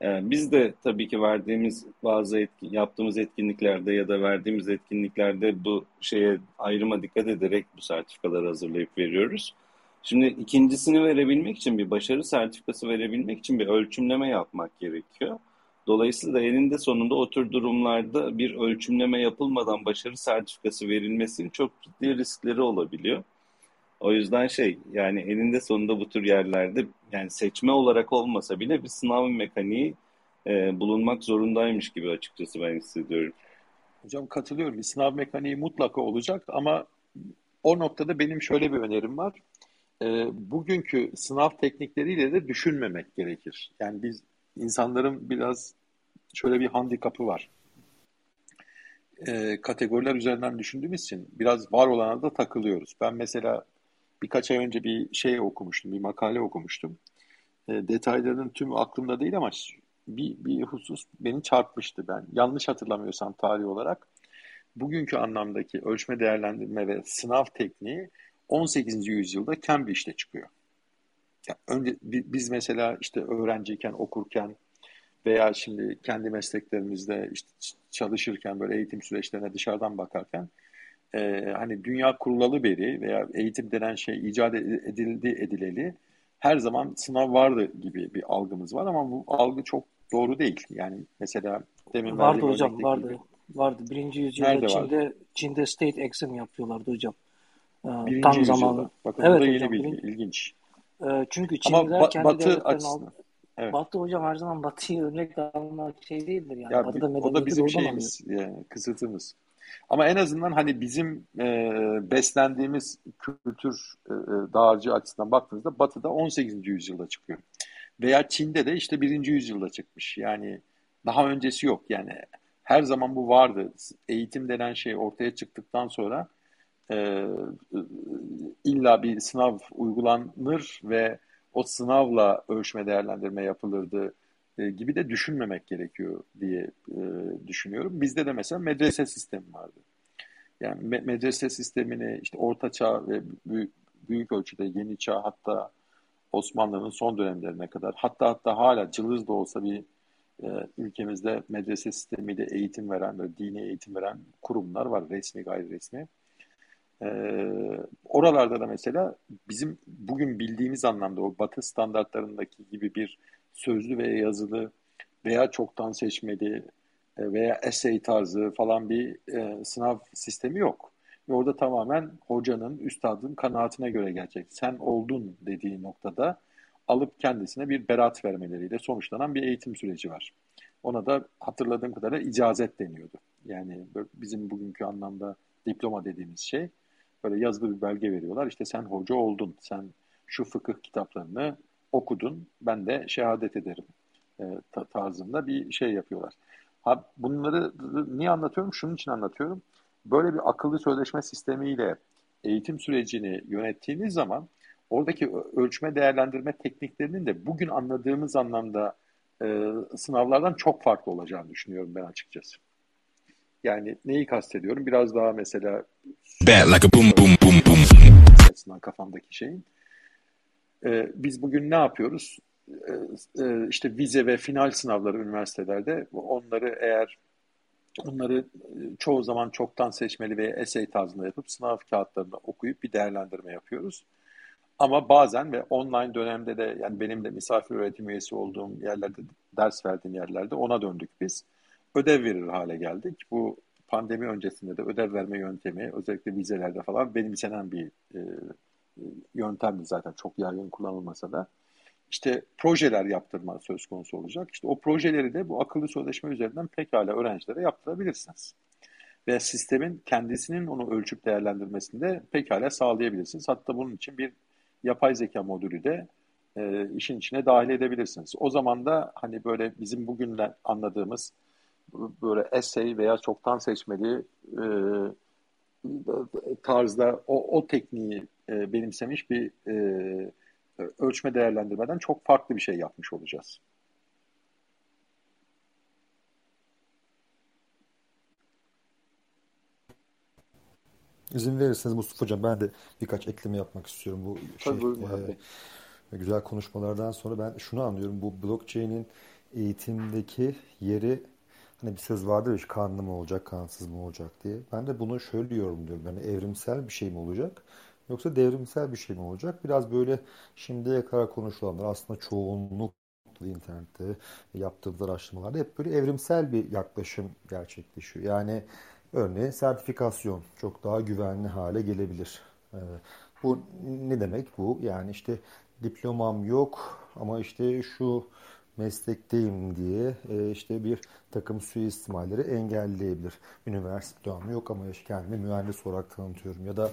D: E, biz de tabii ki verdiğimiz bazı etkin, yaptığımız etkinliklerde ya da verdiğimiz etkinliklerde bu şeye ayrıma dikkat ederek bu sertifikaları hazırlayıp veriyoruz. Şimdi ikincisini verebilmek için bir başarı sertifikası verebilmek için bir ölçümleme yapmak gerekiyor. Dolayısıyla eninde sonunda o tür durumlarda bir ölçümleme yapılmadan başarı sertifikası verilmesinin çok ciddi riskleri olabiliyor. O yüzden şey yani eninde sonunda bu tür yerlerde yani seçme olarak olmasa bile bir sınav mekaniği e, bulunmak zorundaymış gibi açıkçası ben hissediyorum.
A: Hocam katılıyorum. Bir sınav mekaniği mutlaka olacak ama o noktada benim şöyle bir önerim var. E, bugünkü sınav teknikleriyle de düşünmemek gerekir. Yani biz insanların biraz şöyle bir handikapı var. E, kategoriler üzerinden düşündüğümüz için biraz var olana da takılıyoruz. Ben mesela birkaç ay önce bir şey okumuştum, bir makale okumuştum. E, detaylarının tüm aklımda değil ama bir, bir husus beni çarpmıştı ben. Yanlış hatırlamıyorsam tarih olarak. Bugünkü anlamdaki ölçme, değerlendirme ve sınav tekniği 18. yüzyılda Cambridge'de çıkıyor. Ya önce biz mesela işte öğrenciyken, okurken veya şimdi kendi mesleklerimizde işte çalışırken böyle eğitim süreçlerine dışarıdan bakarken e, hani dünya kurulalı beri veya eğitim denen şey icat edildi edileli her zaman sınav vardı gibi bir algımız var ama bu algı çok doğru değil. Yani mesela
E: demin vardı hocam vardı. Gibi, vardı. Birinci yüzyılda Nerede Çin'de vardı? Çin'de state exam yapıyorlardı hocam.
A: Ee, Birinci tam yüzyılda. zamanı. Bakın evet, bu da yeni hocam, bilgi. İlginç.
E: Ee, çünkü Çinliler Ama ba- kendi batı açısından. Evet. Batı hocam her zaman Batı'yı örnek almak şey değildir yani.
A: Ya, Batı'da o da bizim şeyimiz, yani, kısıtımız. Ama en azından hani bizim e, beslendiğimiz kültür e, e dağarcığı açısından baktığınızda Batı'da 18. yüzyılda çıkıyor. Veya Çin'de de işte 1. yüzyılda çıkmış. Yani daha öncesi yok. Yani her zaman bu vardı. Eğitim denen şey ortaya çıktıktan sonra e, illa bir sınav uygulanır ve o sınavla ölçme değerlendirme yapılırdı e, gibi de düşünmemek gerekiyor diye e, düşünüyorum. Bizde de mesela medrese sistemi vardı. Yani me- medrese sistemini işte orta çağ ve büyük, büyük ölçüde yeni çağ hatta Osmanlı'nın son dönemlerine kadar hatta hatta hala cılız da olsa bir e, ülkemizde medrese sistemiyle eğitim veren ve dini eğitim veren kurumlar var resmi gayri resmi. E, oralarda da mesela bizim bugün bildiğimiz anlamda o batı standartlarındaki gibi bir sözlü veya yazılı veya çoktan seçmeli e, veya essay tarzı falan bir e, sınav sistemi yok. Ve orada tamamen hocanın, üstadın kanaatine göre gelecek. Sen oldun dediği noktada alıp kendisine bir berat vermeleriyle sonuçlanan bir eğitim süreci var. Ona da hatırladığım kadarıyla icazet deniyordu. Yani bizim bugünkü anlamda diploma dediğimiz şey böyle yazılı bir belge veriyorlar. İşte sen hoca oldun, sen şu fıkıh kitaplarını okudun, ben de şehadet ederim e, tarzında bir şey yapıyorlar. Ha, bunları niye anlatıyorum? Şunun için anlatıyorum. Böyle bir akıllı sözleşme sistemiyle eğitim sürecini yönettiğiniz zaman oradaki ölçme değerlendirme tekniklerinin de bugün anladığımız anlamda e, sınavlardan çok farklı olacağını düşünüyorum ben açıkçası. Yani neyi kastediyorum? Biraz daha mesela like a boom boom boom boom kafamdaki şeyin. Ee, biz bugün ne yapıyoruz? Ee, e, işte vize ve final sınavları üniversitelerde onları eğer onları e, çoğu zaman çoktan seçmeli ve essay tarzında yapıp sınav kağıtlarını okuyup bir değerlendirme yapıyoruz. Ama bazen ve online dönemde de yani benim de misafir öğretim üyesi olduğum yerlerde, ders verdiğim yerlerde ona döndük biz. Ödev verir hale geldik. Bu pandemi öncesinde de ödev verme yöntemi özellikle vizelerde falan benimsenen bir e, yöntemdi zaten çok yaygın kullanılmasa da. İşte projeler yaptırma söz konusu olacak. İşte o projeleri de bu akıllı sözleşme üzerinden pekala öğrencilere yaptırabilirsiniz. Ve sistemin kendisinin onu ölçüp değerlendirmesinde pekala sağlayabilirsiniz. Hatta bunun için bir yapay zeka modülü de e, işin içine dahil edebilirsiniz. O zaman da hani böyle bizim bugünle anladığımız böyle essay veya çoktan seçmeli e, tarzda o, o tekniği e, benimsemiş bir e, ölçme değerlendirmeden çok farklı bir şey yapmış olacağız.
F: İzin verirseniz Mustafa Hocam ben de birkaç ekleme yapmak istiyorum bu şey, e, güzel konuşmalardan sonra ben şunu anlıyorum bu blockchain'in eğitimdeki yeri hani bir söz vardır ya kanlı mı olacak kansız mı olacak diye. Ben de bunu şöyle yorumluyorum yani evrimsel bir şey mi olacak yoksa devrimsel bir şey mi olacak? Biraz böyle şimdiye kadar konuşulanlar aslında çoğunluk internette yaptığımız araştırmalarda hep böyle evrimsel bir yaklaşım gerçekleşiyor. Yani örneğin sertifikasyon çok daha güvenli hale gelebilir. Ee, bu ne demek bu? Yani işte diplomam yok ama işte şu meslekteyim diye e, işte bir takım suistimalleri engelleyebilir. Üniversitem yok ama kendimi mühendis olarak tanıtıyorum ya da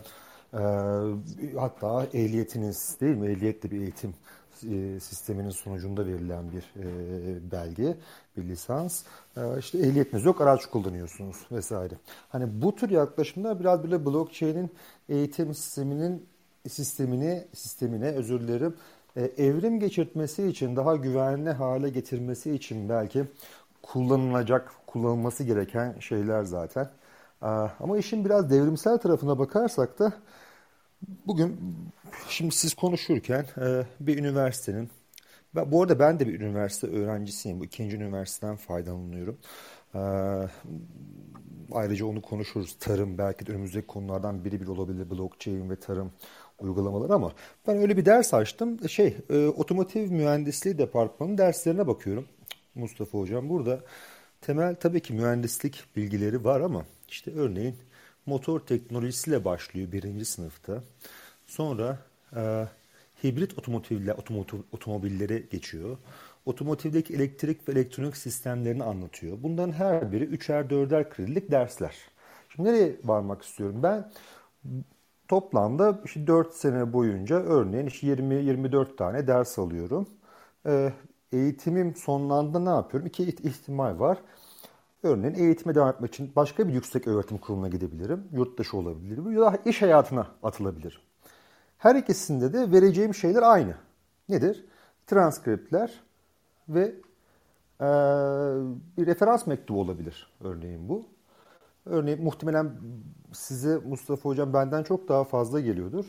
F: hatta ehliyetiniz değil mi? Ehliyetli bir eğitim e, sisteminin sonucunda verilen bir e, belge, bir lisans. E, işte ehliyetiniz yok, araç kullanıyorsunuz vesaire. Hani bu tür yaklaşımda biraz bile blockchain'in eğitim sisteminin sistemini sistemine özür dilerim e, evrim geçirtmesi için daha güvenli hale getirmesi için belki kullanılacak, kullanılması gereken şeyler zaten. E, ama işin biraz devrimsel tarafına bakarsak da bugün şimdi siz konuşurken e, bir üniversitenin bu arada ben de bir üniversite öğrencisiyim. Bu ikinci üniversiteden faydalanıyorum. ayrıca onu konuşuruz. Tarım belki de önümüzdeki konulardan biri bir olabilir. Blockchain ve tarım uygulamaları ama ben öyle bir ders açtım. Şey, e, otomotiv mühendisliği departmanının derslerine bakıyorum. Mustafa hocam burada Temel tabii ki mühendislik bilgileri var ama işte örneğin motor teknolojisiyle başlıyor birinci sınıfta. Sonra e, hibrit otomotivler, otomotiv, otomobilleri geçiyor. Otomotivdeki elektrik ve elektronik sistemlerini anlatıyor. Bunların her biri üçer dörder kredilik dersler. Şimdi nereye varmak istiyorum? Ben toplamda işte 4 sene boyunca örneğin işte 20-24 tane ders alıyorum. Ee, eğitimim sonlandığında ne yapıyorum? İki ihtimal var. Örneğin eğitime devam etmek için başka bir yüksek öğretim kurumuna gidebilirim. Yurt dışı olabilirim ya da iş hayatına atılabilirim. Her ikisinde de vereceğim şeyler aynı. Nedir? Transkriptler ve e, bir referans mektubu olabilir örneğin bu. Örneğin muhtemelen size Mustafa Hocam benden çok daha fazla geliyordur.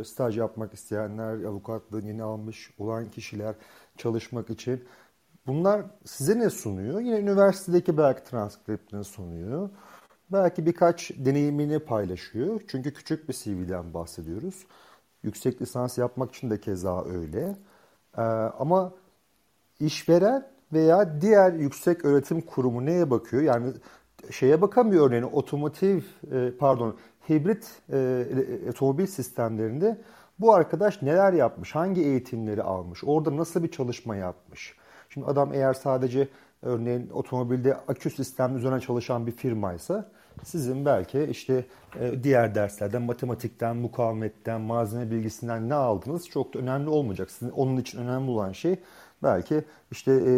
F: E, staj yapmak isteyenler, avukatlığını yeni almış olan kişiler çalışmak için. Bunlar size ne sunuyor? Yine üniversitedeki belki transkriptini sunuyor. Belki birkaç deneyimini paylaşıyor. Çünkü küçük bir CV'den bahsediyoruz. Yüksek lisans yapmak için de keza öyle. Ee, ama işveren veya diğer yüksek öğretim kurumu neye bakıyor? Yani şeye bakamıyor örneğin otomotiv e, pardon hibrit e, otomobil sistemlerinde bu arkadaş neler yapmış, hangi eğitimleri almış, orada nasıl bir çalışma yapmış. Şimdi adam eğer sadece örneğin otomobilde akü sistemi üzerine çalışan bir firmaysa sizin belki işte e, diğer derslerden matematikten, mukavemetten, malzeme bilgisinden ne aldınız çok da önemli olmayacak. Sizin onun için önemli olan şey belki işte e,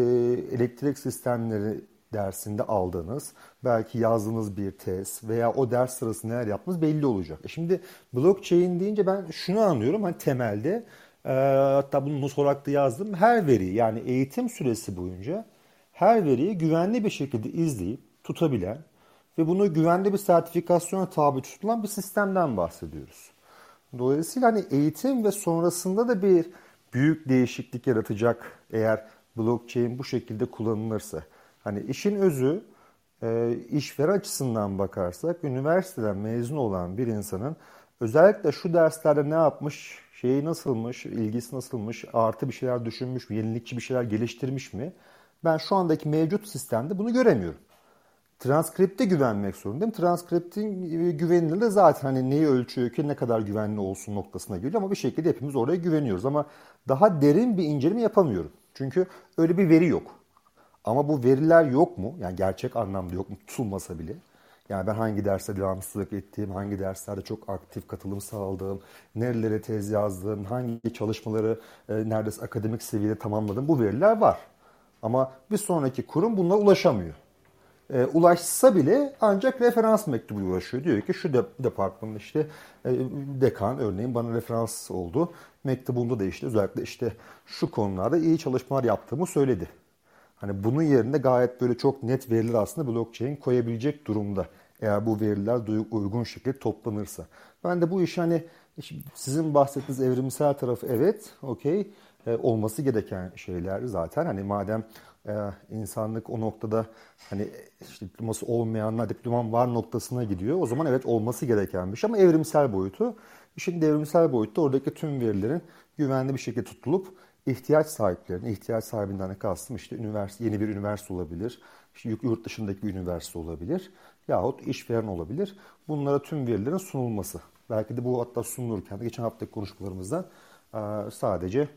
F: elektrik sistemleri dersinde aldığınız, belki yazdığınız bir test veya o ders sırasında neler yaptınız belli olacak. E şimdi blockchain deyince ben şunu anlıyorum hani temelde e, hatta bunu da yazdım. Her veri yani eğitim süresi boyunca her veriyi güvenli bir şekilde izleyip tutabilen ve bunu güvenli bir sertifikasyona tabi tutulan bir sistemden bahsediyoruz. Dolayısıyla hani eğitim ve sonrasında da bir büyük değişiklik yaratacak eğer blockchain bu şekilde kullanılırsa. Hani işin özü e, işveren açısından bakarsak üniversiteden mezun olan bir insanın özellikle şu derslerde ne yapmış, şeyi nasılmış, ilgisi nasılmış, artı bir şeyler düşünmüş mü, yenilikçi bir şeyler geliştirmiş mi? Ben şu andaki mevcut sistemde bunu göremiyorum. Transkripte güvenmek zorundayım. Transkriptin güvenilirliği zaten hani neyi ölçüyor ki ne kadar güvenli olsun noktasına geliyor ama bir şekilde hepimiz oraya güveniyoruz. Ama daha derin bir inceleme yapamıyorum. Çünkü öyle bir veri yok. Ama bu veriler yok mu? Yani gerçek anlamda yok mu? Tutulmasa bile. Yani ben hangi derste devamsızlık ettiğim, hangi derslerde çok aktif katılım sağladığım, nerelere tez yazdığım, hangi çalışmaları e, neredeyse akademik seviyede tamamladım bu veriler var. Ama bir sonraki kurum bunlara ulaşamıyor. E, ulaşsa bile ancak referans mektubu ulaşıyor. Diyor ki şu de, departmanın işte e, dekan örneğin bana referans oldu. Mektubunda da işte özellikle işte şu konularda iyi çalışmalar yaptığımı söyledi. Hani bunun yerine gayet böyle çok net veriler aslında blockchain koyabilecek durumda. Eğer bu veriler uygun şekilde toplanırsa. Ben de bu iş hani sizin bahsettiğiniz evrimsel tarafı evet okey e, olması gereken şeyler zaten. Hani madem e, insanlık o noktada hani işte diploması olmayanlar diplomam var noktasına gidiyor. O zaman evet olması gereken bir şey ama evrimsel boyutu. İşin devrimsel boyutta oradaki tüm verilerin güvenli bir şekilde tutulup ihtiyaç sahiplerine, ihtiyaç sahibinden de kastım işte üniversite, yeni bir üniversite olabilir, işte yurt dışındaki bir üniversite olabilir yahut işveren olabilir. Bunlara tüm verilerin sunulması. Belki de bu hatta sunulurken geçen haftaki konuşmalarımızda sadece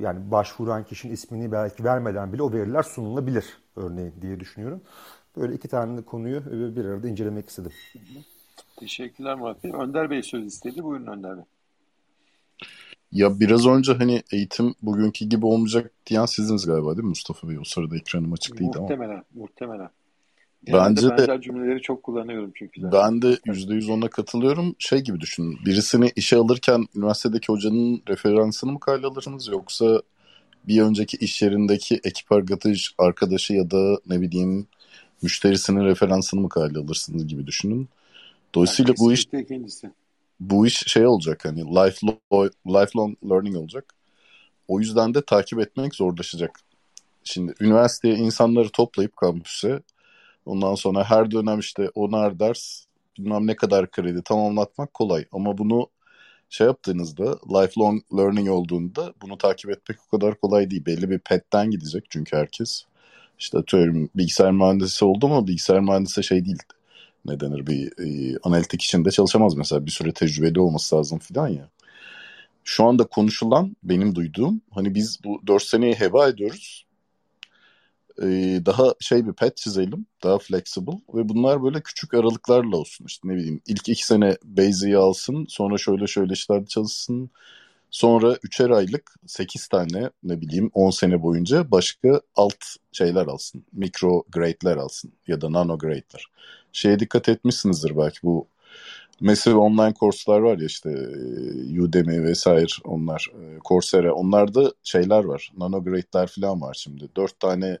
F: yani başvuran kişinin ismini belki vermeden bile o veriler sunulabilir örneğin diye düşünüyorum. Böyle iki tane konuyu bir arada incelemek istedim.
A: Teşekkürler Murat Bey. Önder Bey söz istedi. Buyurun Önder Bey.
G: Ya biraz önce hani eğitim bugünkü gibi olmayacak diyen sizdiniz galiba değil mi Mustafa Bey? O sırada ekranım açık değildi
A: ama. Muhtemelen, muhtemelen. Bence de benzer cümleleri çok kullanıyorum çünkü.
G: Zaten. Ben de %100 ona katılıyorum. Şey gibi düşünün. Birisini işe alırken üniversitedeki hocanın referansını mı kayda alırsınız yoksa bir önceki iş yerindeki ekip arkadaş, arkadaşı ya da ne bileyim müşterisinin referansını mı kayda alırsınız gibi düşünün. Dolayısıyla yani bu iş ikincisi bu iş şey olacak hani lifelong, lifelong learning olacak. O yüzden de takip etmek zorlaşacak. Şimdi üniversiteye insanları toplayıp kampüse ondan sonra her dönem işte onar ders bilmem ne kadar kredi tamamlatmak kolay. Ama bunu şey yaptığınızda lifelong learning olduğunda bunu takip etmek o kadar kolay değil. Belli bir petten gidecek çünkü herkes. işte atıyorum bilgisayar mühendisi oldu ama bilgisayar mühendisi şey değil. Ne denir bir e, analitik işinde çalışamaz mesela bir süre tecrübeli olması lazım filan ya. Şu anda konuşulan benim duyduğum hani biz bu 4 seneyi heba ediyoruz e, daha şey bir pet çizelim. Daha flexible ve bunlar böyle küçük aralıklarla olsun. İşte ne bileyim ilk iki sene Basic'i alsın sonra şöyle şöyle işlerde çalışsın. Sonra üçer aylık sekiz tane ne bileyim on sene boyunca başka alt şeyler alsın. Mikro grade'ler alsın ya da nano grade'ler. Şeye dikkat etmişsinizdir belki bu Massive online kurslar var ya işte Udemy vesaire onlar, Coursera onlarda şeyler var. Nano grade'ler falan var şimdi. Dört tane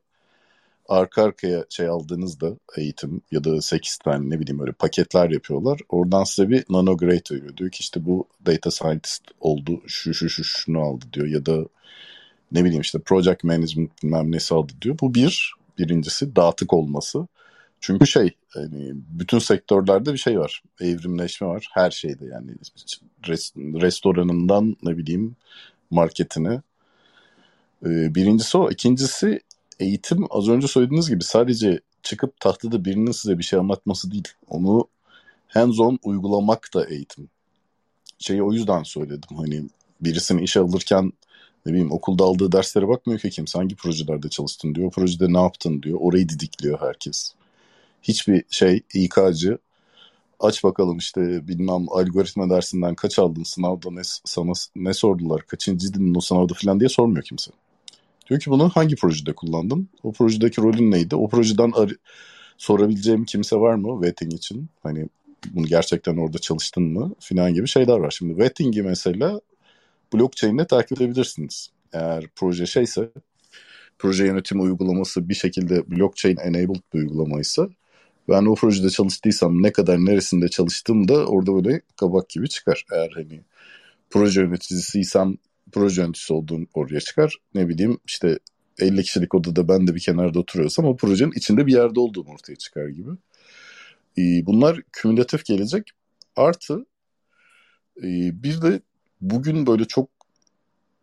G: arka arkaya şey aldığınızda eğitim ya da 8 tane ne bileyim böyle paketler yapıyorlar. Oradan size bir nano grade veriyor. Diyor ki işte bu data scientist oldu şu şu şu şunu aldı diyor ya da ne bileyim işte project management bilmem nesi aldı diyor. Bu bir birincisi dağıtık olması. Çünkü şey hani bütün sektörlerde bir şey var. Evrimleşme var. Her şeyde yani restoranından ne bileyim marketine. Birincisi o. İkincisi eğitim az önce söylediğiniz gibi sadece çıkıp tahtada birinin size bir şey anlatması değil. Onu hands-on uygulamak da eğitim. Şeyi o yüzden söyledim. Hani birisini işe alırken ne bileyim okulda aldığı derslere bakmıyor ki kimse hangi projelerde çalıştın diyor. O projede ne yaptın diyor. Orayı didikliyor herkes. Hiçbir şey İK'cı aç bakalım işte bilmem algoritma dersinden kaç aldın sınavda ne, sana ne sordular kaçıncıydın o sınavda falan diye sormuyor kimse. Diyor ki bunu hangi projede kullandın? O projedeki rolün neydi? O projeden ar- sorabileceğim kimse var mı vetting için? Hani bunu gerçekten orada çalıştın mı? Filan gibi şeyler var. Şimdi vetting'i mesela blockchain'le takip edebilirsiniz. Eğer proje şeyse, proje yönetimi uygulaması bir şekilde blockchain enabled bir uygulamaysa ben o projede çalıştıysam ne kadar neresinde çalıştım da orada böyle kabak gibi çıkar. Eğer hani proje yöneticisiysem proje yöneticisi olduğun oraya çıkar. Ne bileyim işte 50 kişilik odada ben de bir kenarda oturuyorsam o projenin içinde bir yerde olduğum ortaya çıkar gibi. Ee, bunlar kümülatif gelecek. Artı e, bir de bugün böyle çok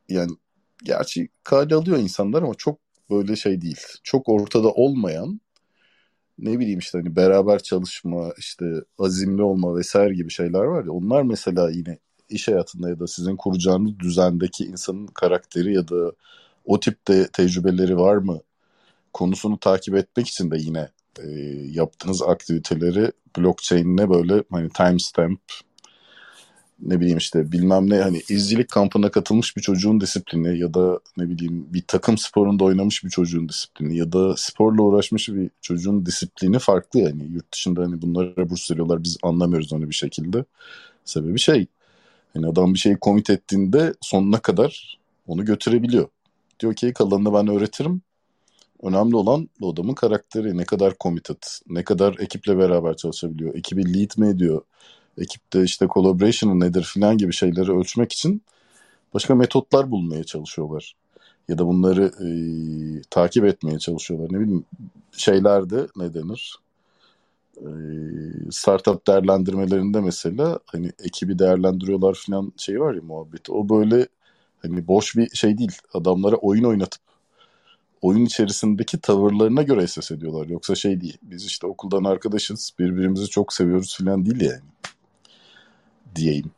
G: yani gerçi kale alıyor insanlar ama çok böyle şey değil. Çok ortada olmayan ne bileyim işte hani beraber çalışma, işte azimli olma vesaire gibi şeyler var ya onlar mesela yine iş hayatında ya da sizin kuracağınız düzendeki insanın karakteri ya da o tipte tecrübeleri var mı konusunu takip etmek için de yine e, yaptığınız aktiviteleri blockchain'ine böyle hani timestamp ne bileyim işte bilmem ne hani izcilik kampına katılmış bir çocuğun disiplini ya da ne bileyim bir takım sporunda oynamış bir çocuğun disiplini ya da sporla uğraşmış bir çocuğun disiplini farklı yani yurt dışında hani bunlara burs veriyorlar biz anlamıyoruz onu bir şekilde sebebi şey yani adam bir şeyi komit ettiğinde sonuna kadar onu götürebiliyor. Diyor ki kalanını ben öğretirim. Önemli olan bu adamın karakteri. Ne kadar committed, ne kadar ekiple beraber çalışabiliyor. Ekibi lead mi ediyor? Ekipte işte collaboration nedir filan gibi şeyleri ölçmek için başka metotlar bulmaya çalışıyorlar. Ya da bunları e, takip etmeye çalışıyorlar. Ne bileyim şeylerde ne denir? startup değerlendirmelerinde mesela hani ekibi değerlendiriyorlar falan şey var ya muhabbeti. O böyle hani boş bir şey değil. Adamlara oyun oynatıp oyun içerisindeki tavırlarına göre ses ediyorlar. Yoksa şey değil. Biz işte okuldan arkadaşız. Birbirimizi çok seviyoruz falan değil yani. Diyeyim.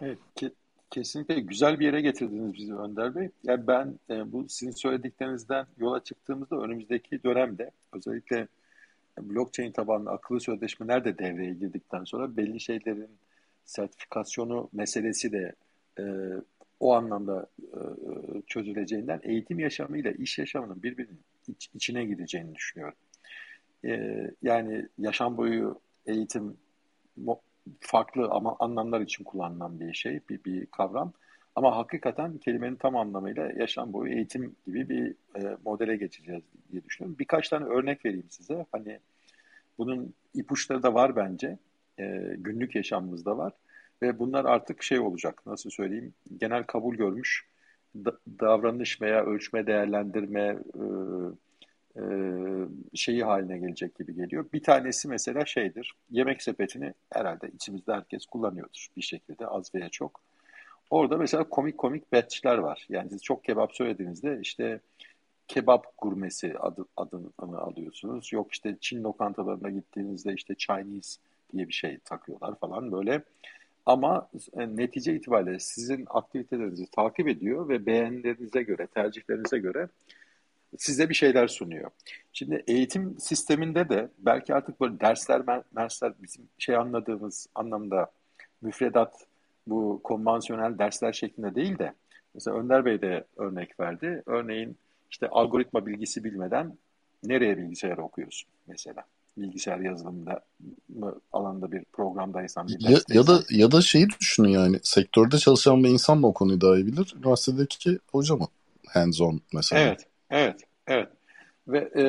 A: Evet. Ke kesinlikle güzel bir yere getirdiniz bizi Önder Bey. Yani ben e, bu sizin söylediklerinizden yola çıktığımızda önümüzdeki dönemde özellikle blockchain tabanlı akıllı sözleşmeler de devreye girdikten sonra belli şeylerin sertifikasyonu meselesi de e, o anlamda e, çözüleceğinden eğitim yaşamıyla iş yaşamının birbirinin iç, içine gideceğini düşünüyorum. E, yani yaşam boyu eğitim farklı ama anlamlar için kullanılan bir şey, bir, bir kavram. Ama hakikaten kelimenin tam anlamıyla yaşam boyu eğitim gibi bir e, modele geçeceğiz diye düşünüyorum. Birkaç tane örnek vereyim size. Hani bunun ipuçları da var bence. E, günlük yaşamımızda var. Ve bunlar artık şey olacak, nasıl söyleyeyim, genel kabul görmüş da, davranış veya ölçme, değerlendirme e, şeyi haline gelecek gibi geliyor. Bir tanesi mesela şeydir, yemek sepetini herhalde içimizde herkes kullanıyordur bir şekilde az veya çok Orada mesela komik komik batchler var. Yani siz çok kebap söylediğinizde işte kebap gurmesi adı, adını alıyorsunuz. Yok işte Çin lokantalarına gittiğinizde işte Chinese diye bir şey takıyorlar falan böyle. Ama e, netice itibariyle sizin aktivitelerinizi takip ediyor ve beğenilerinize göre, tercihlerinize göre size bir şeyler sunuyor. Şimdi eğitim sisteminde de belki artık böyle dersler, dersler bizim şey anladığımız anlamda müfredat bu konvansiyonel dersler şeklinde değil de mesela Önder Bey de örnek verdi. Örneğin işte algoritma bilgisi bilmeden nereye bilgisayar okuyorsun mesela? Bilgisayar yazılımında mı alanda bir programdaysan bir
G: ya, ya da ya da şeyi düşünün yani sektörde çalışan bir insan mı o konuyu daha iyi bilir? Üniversitedeki hoca mı? Hands on mesela.
A: Evet, evet, evet. Ve e,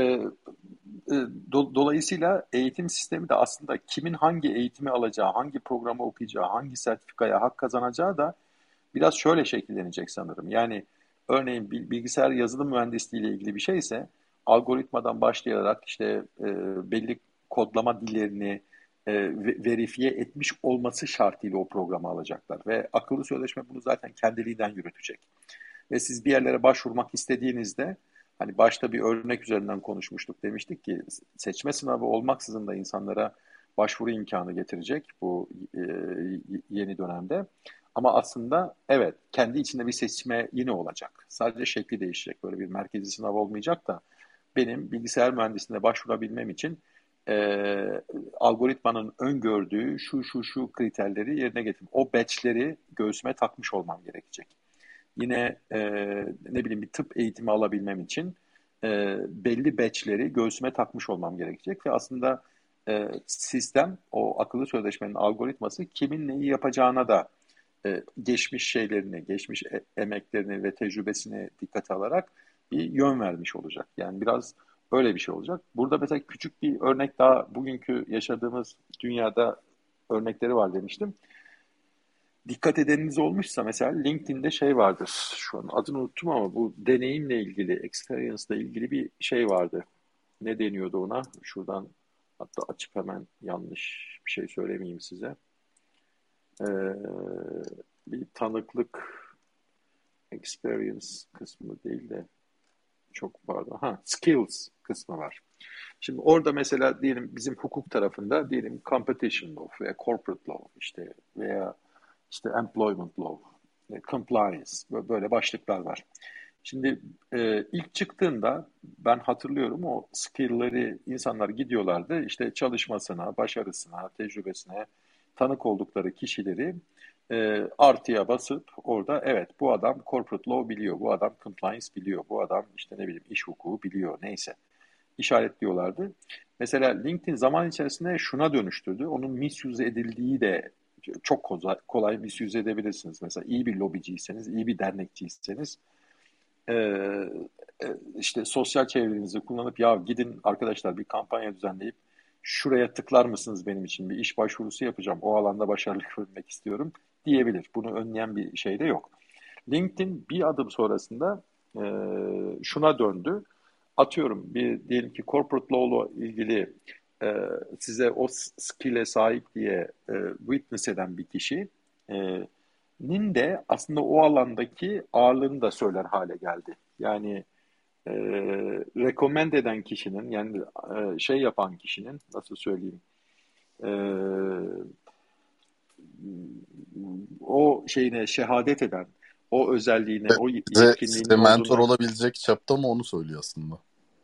A: e, do, dolayısıyla eğitim sistemi de aslında kimin hangi eğitimi alacağı, hangi programı okuyacağı, hangi sertifikaya hak kazanacağı da biraz şöyle şekillenecek sanırım. Yani örneğin bilgisayar yazılım mühendisliği ile ilgili bir şeyse algoritmadan başlayarak işte e, belli kodlama dillerini e, verifiye etmiş olması şartıyla o programı alacaklar. Ve akıllı sözleşme bunu zaten kendiliğinden yürütecek. Ve siz bir yerlere başvurmak istediğinizde hani başta bir örnek üzerinden konuşmuştuk demiştik ki seçme sınavı olmaksızın da insanlara başvuru imkanı getirecek bu e, yeni dönemde. Ama aslında evet kendi içinde bir seçme yine olacak. Sadece şekli değişecek. Böyle bir merkezi sınav olmayacak da benim bilgisayar mühendisliğine başvurabilmem için e, algoritmanın öngördüğü şu şu şu kriterleri yerine getirip o batchleri göğsüme takmış olmam gerekecek. Yine e, ne bileyim bir tıp eğitimi alabilmem için e, belli batchleri göğsüme takmış olmam gerekecek ve aslında e, sistem o akıllı sözleşmenin algoritması kimin neyi yapacağına da e, geçmiş şeylerini, geçmiş e, emeklerini ve tecrübesini dikkate alarak bir yön vermiş olacak. Yani biraz öyle bir şey olacak. Burada mesela küçük bir örnek daha bugünkü yaşadığımız dünyada örnekleri var demiştim. Dikkat edeniniz olmuşsa mesela LinkedIn'de şey vardır. Şu an adını unuttum ama bu deneyimle ilgili, experience ile ilgili bir şey vardı. Ne deniyordu ona? Şuradan hatta açıp hemen yanlış bir şey söylemeyeyim size. Ee, bir tanıklık experience kısmı değil de çok pardon. Ha, skills kısmı var. Şimdi orada mesela diyelim bizim hukuk tarafında diyelim competition law veya corporate law işte veya işte employment law, e, compliance böyle başlıklar var. Şimdi e, ilk çıktığında ben hatırlıyorum o skill'leri insanlar gidiyorlardı işte çalışmasına, başarısına, tecrübesine tanık oldukları kişileri e, artıya basıp orada evet bu adam corporate law biliyor, bu adam compliance biliyor, bu adam işte ne bileyim iş hukuku biliyor neyse işaretliyorlardı. Mesela LinkedIn zaman içerisinde şuna dönüştürdü. Onun misuse edildiği de çok kolay, kolay misuse edebilirsiniz. Mesela iyi bir lobiciyseniz, iyi bir dernekçiyseniz e, işte sosyal çevrenizi kullanıp ya gidin arkadaşlar bir kampanya düzenleyip şuraya tıklar mısınız benim için bir iş başvurusu yapacağım. O alanda başarılı görmek istiyorum diyebilir. Bunu önleyen bir şey de yok. LinkedIn bir adım sonrasında e, şuna döndü. Atıyorum bir diyelim ki corporate law ile ilgili e, size o skill'e sahip diye e, witness eden bir kişi e, nin de aslında o alandaki ağırlığını da söyler hale geldi. Yani e, recommend eden kişinin yani e, şey yapan kişinin nasıl söyleyeyim e, o şeyine şehadet eden, o özelliğine,
G: o yetkinliğine size mentor olduğunu... olabilecek çapta mı onu söylüyor aslında.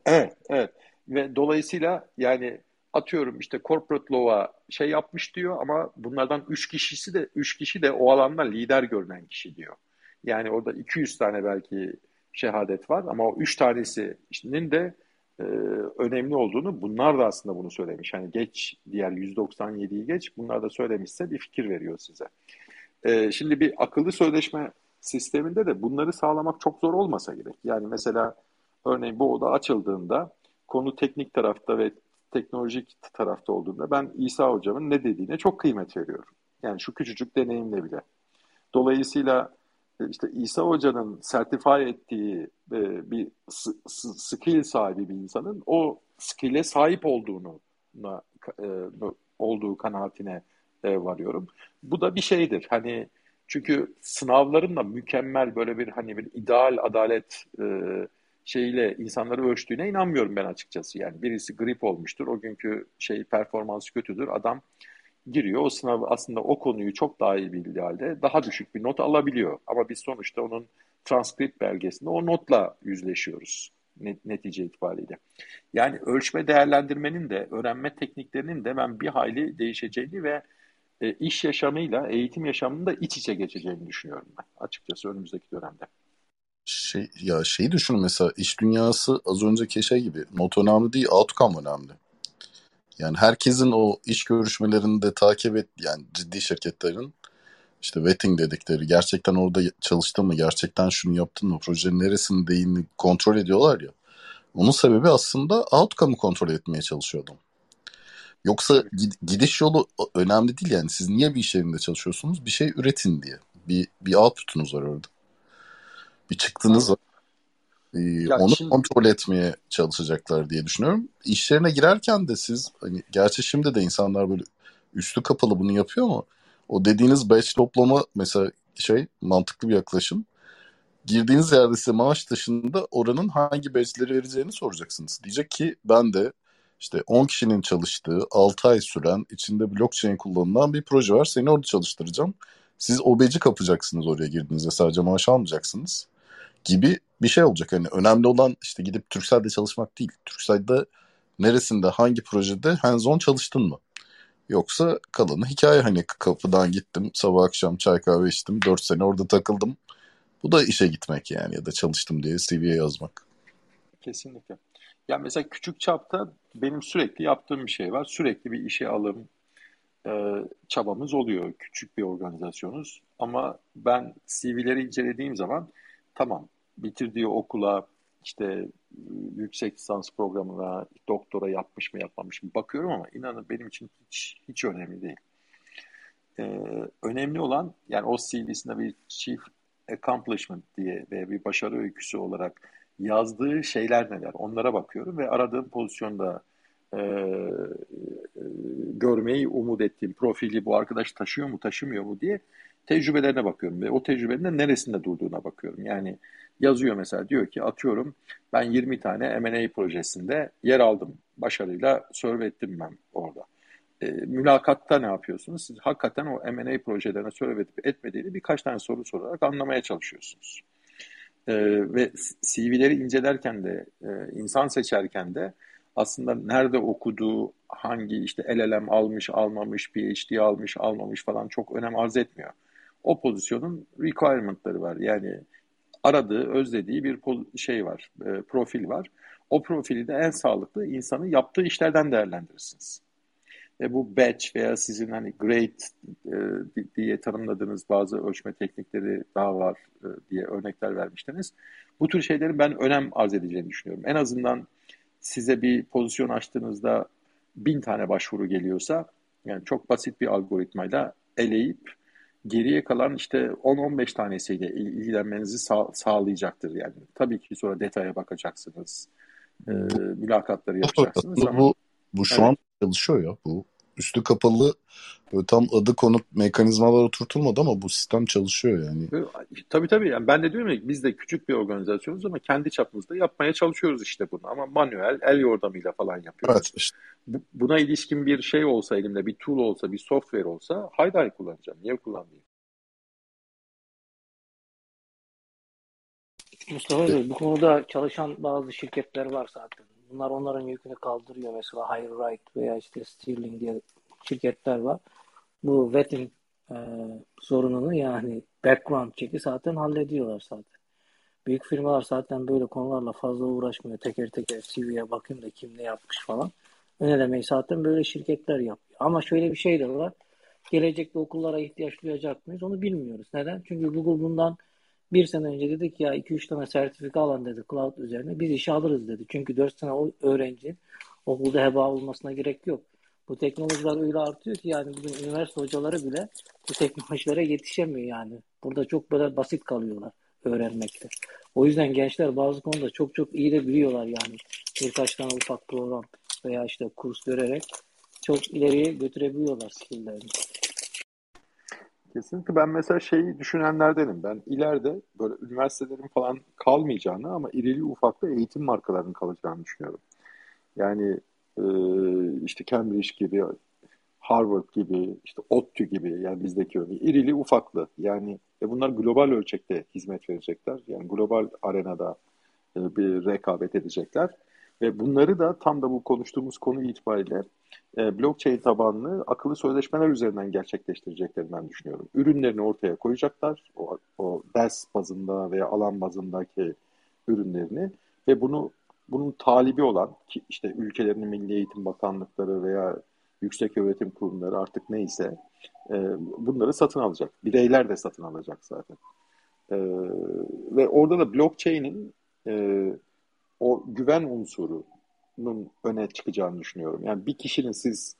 A: Evet, evet. Ve dolayısıyla yani atıyorum işte corporate law'a şey yapmış diyor ama bunlardan üç kişisi de üç kişi de o alanda lider görünen kişi diyor. Yani orada 200 tane belki şehadet var ama o üç tanesinin de e, önemli olduğunu bunlar da aslında bunu söylemiş. Yani geç diğer 197'yi geç bunlar da söylemişse bir fikir veriyor size. E, şimdi bir akıllı sözleşme sisteminde de bunları sağlamak çok zor olmasa gerek. Yani mesela örneğin bu oda açıldığında konu teknik tarafta ve teknolojik tarafta olduğunda ben İsa hocamın ne dediğine çok kıymet veriyorum. Yani şu küçücük deneyimle bile. Dolayısıyla işte İsa Hoca'nın sertifay ettiği e, bir skill sahibi bir insanın o skill'e sahip olduğunu e, olduğu kanaatine e, varıyorum. Bu da bir şeydir. Hani çünkü sınavların da mükemmel böyle bir hani bir ideal adalet şeyle insanları ölçtüğüne inanmıyorum ben açıkçası. Yani birisi grip olmuştur, o günkü şey performansı kötüdür. Adam giriyor o sınav aslında o konuyu çok daha iyi bildiği halde daha düşük bir not alabiliyor. Ama biz sonuçta onun transkript belgesinde o notla yüzleşiyoruz netice itibariyle. Yani ölçme değerlendirmenin de öğrenme tekniklerinin de ben bir hayli değişeceğini ve e, iş yaşamıyla eğitim yaşamının da iç içe geçeceğini düşünüyorum ben açıkçası önümüzdeki dönemde.
G: Şey, ya şeyi düşün mesela iş dünyası az önceki şey gibi not önemli değil outcome önemli. Yani herkesin o iş görüşmelerinde takip et yani ciddi şirketlerin işte vetting dedikleri gerçekten orada çalıştın mı gerçekten şunu yaptın mı projenin neresindeyini kontrol ediyorlar ya. Onun sebebi aslında outcome'ı kontrol etmeye çalışıyordum. Yoksa gidiş yolu önemli değil yani. Siz niye bir iş yerinde çalışıyorsunuz? Bir şey üretin diye. Bir, bir output'unuz var orada. Bir çıktınız var. Ee, onu şimdi... kontrol etmeye çalışacaklar diye düşünüyorum. İş yerine girerken de siz hani gerçi şimdi de insanlar böyle üstü kapalı bunu yapıyor ama o dediğiniz batch toplama mesela şey mantıklı bir yaklaşım. Girdiğiniz yerde size maaş dışında oranın hangi batchleri vereceğini soracaksınız. Diyecek ki ben de işte 10 kişinin çalıştığı 6 ay süren içinde blockchain kullanılan bir proje var. Seni orada çalıştıracağım. Siz obeci kapacaksınız oraya girdiğinizde sadece maaş almayacaksınız gibi bir şey olacak. Hani önemli olan işte gidip Türkcell'de çalışmak değil. Turkcell'de neresinde hangi projede hands on çalıştın mı? Yoksa kalanı hikaye hani kapıdan gittim sabah akşam çay kahve içtim 4 sene orada takıldım. Bu da işe gitmek yani ya da çalıştım diye CV'ye yazmak.
A: Kesinlikle. Ya mesela küçük çapta benim sürekli yaptığım bir şey var. Sürekli bir işe alım e, çabamız oluyor. Küçük bir organizasyonuz. Ama ben CV'leri incelediğim zaman tamam bitirdiği okula işte yüksek lisans programına doktora yapmış mı yapmamış mı bakıyorum ama inanın benim için hiç hiç önemli değil. Ee, önemli olan yani o CV'sinde bir chief accomplishment diye ve bir başarı öyküsü olarak yazdığı şeyler neler onlara bakıyorum ve aradığım pozisyonda e, e, görmeyi umut ettiğim profili bu arkadaş taşıyor mu taşımıyor mu diye tecrübelerine bakıyorum ve o tecrübenin neresinde durduğuna bakıyorum. Yani yazıyor mesela diyor ki atıyorum ben 20 tane M&A projesinde yer aldım. Başarıyla serve ettim ben orada. E, mülakatta ne yapıyorsunuz? Siz hakikaten o M&A projelerine serve edip etmediğini birkaç tane soru sorarak anlamaya çalışıyorsunuz. E, ve CV'leri incelerken de, e, insan seçerken de aslında nerede okuduğu, hangi işte LLM almış, almamış, PhD almış, almamış falan çok önem arz etmiyor. O pozisyonun requirement'ları var. Yani aradığı, özlediği bir şey var, e, profil var. O profili de en sağlıklı insanı yaptığı işlerden değerlendirirsiniz. Ve bu batch veya sizin hani grade e, diye tanımladığınız bazı ölçme teknikleri daha var e, diye örnekler vermiştiniz. Bu tür şeylerin ben önem arz edeceğini düşünüyorum. En azından size bir pozisyon açtığınızda bin tane başvuru geliyorsa yani çok basit bir algoritmayla eleyip geriye kalan işte 10-15 tanesiyle ilgilenmenizi sağ, sağlayacaktır yani. Tabii ki sonra detaya bakacaksınız. E, mülakatları yapacaksınız
G: bu, ama. Bu, bu şu evet. an çalışıyor ya. Bu üstü kapalı böyle tam adı konup mekanizmalar oturtulmadı ama bu sistem çalışıyor yani.
A: Tabii tabii. Yani ben de diyorum ya biz de küçük bir organizasyonuz ama kendi çapımızda yapmaya çalışıyoruz işte bunu. Ama manuel, el yordamıyla falan yapıyoruz. Evet işte. Buna ilişkin bir şey olsa elimde, bir tool olsa, bir software olsa haydi hay kullanacağım. Niye kullanmayayım?
E: Mustafa Bey, bu konuda çalışan bazı şirketler var zaten. Bunlar onların yükünü kaldırıyor. Mesela High Right veya işte Stirling diye şirketler var. Bu vetting e, sorununu yani background check'i zaten hallediyorlar zaten. Büyük firmalar zaten böyle konularla fazla uğraşmıyor. Teker teker CV'ye bakayım da kim ne yapmış falan. Önelemeyi zaten böyle şirketler yapıyor. Ama şöyle bir şey de var. Gelecekte okullara ihtiyaç duyacak mıyız? Onu bilmiyoruz. Neden? Çünkü Google bundan bir sene önce dedik ya 2-3 tane sertifika alan dedi cloud üzerine. Biz işe alırız dedi. Çünkü 4 sene o öğrenci okulda heba olmasına gerek yok. Bu teknolojiler öyle artıyor ki yani bugün üniversite hocaları bile bu teknolojilere yetişemiyor yani. Burada çok böyle basit kalıyorlar öğrenmekte. O yüzden gençler bazı konuda çok çok iyi de biliyorlar yani. Birkaç tane ufak program veya işte kurs vererek çok ileriye götürebiliyorlar skilllerini.
A: Kesinlikle ben mesela şeyi düşünenlerdenim. Ben ileride böyle üniversitelerin falan kalmayacağını ama irili ufaklı eğitim markalarının kalacağını düşünüyorum. Yani e, işte Cambridge gibi, Harvard gibi, işte ODTÜ gibi yani bizdeki örneği irili ufaklı. Yani ve bunlar global ölçekte hizmet verecekler. Yani global arenada e, bir rekabet edecekler. Ve bunları da tam da bu konuştuğumuz konu itibariyle e, blockchain tabanlı akıllı sözleşmeler üzerinden gerçekleştireceklerinden düşünüyorum. Ürünlerini ortaya koyacaklar. O, o ders bazında veya alan bazındaki ürünlerini ve bunu bunun talibi olan ki işte ülkelerin milli eğitim bakanlıkları veya yüksek öğretim kurumları artık neyse e, bunları satın alacak. Bireyler de satın alacak zaten. E, ve orada da blockchain'in e, o güven unsurunun öne çıkacağını düşünüyorum. Yani bir kişinin siz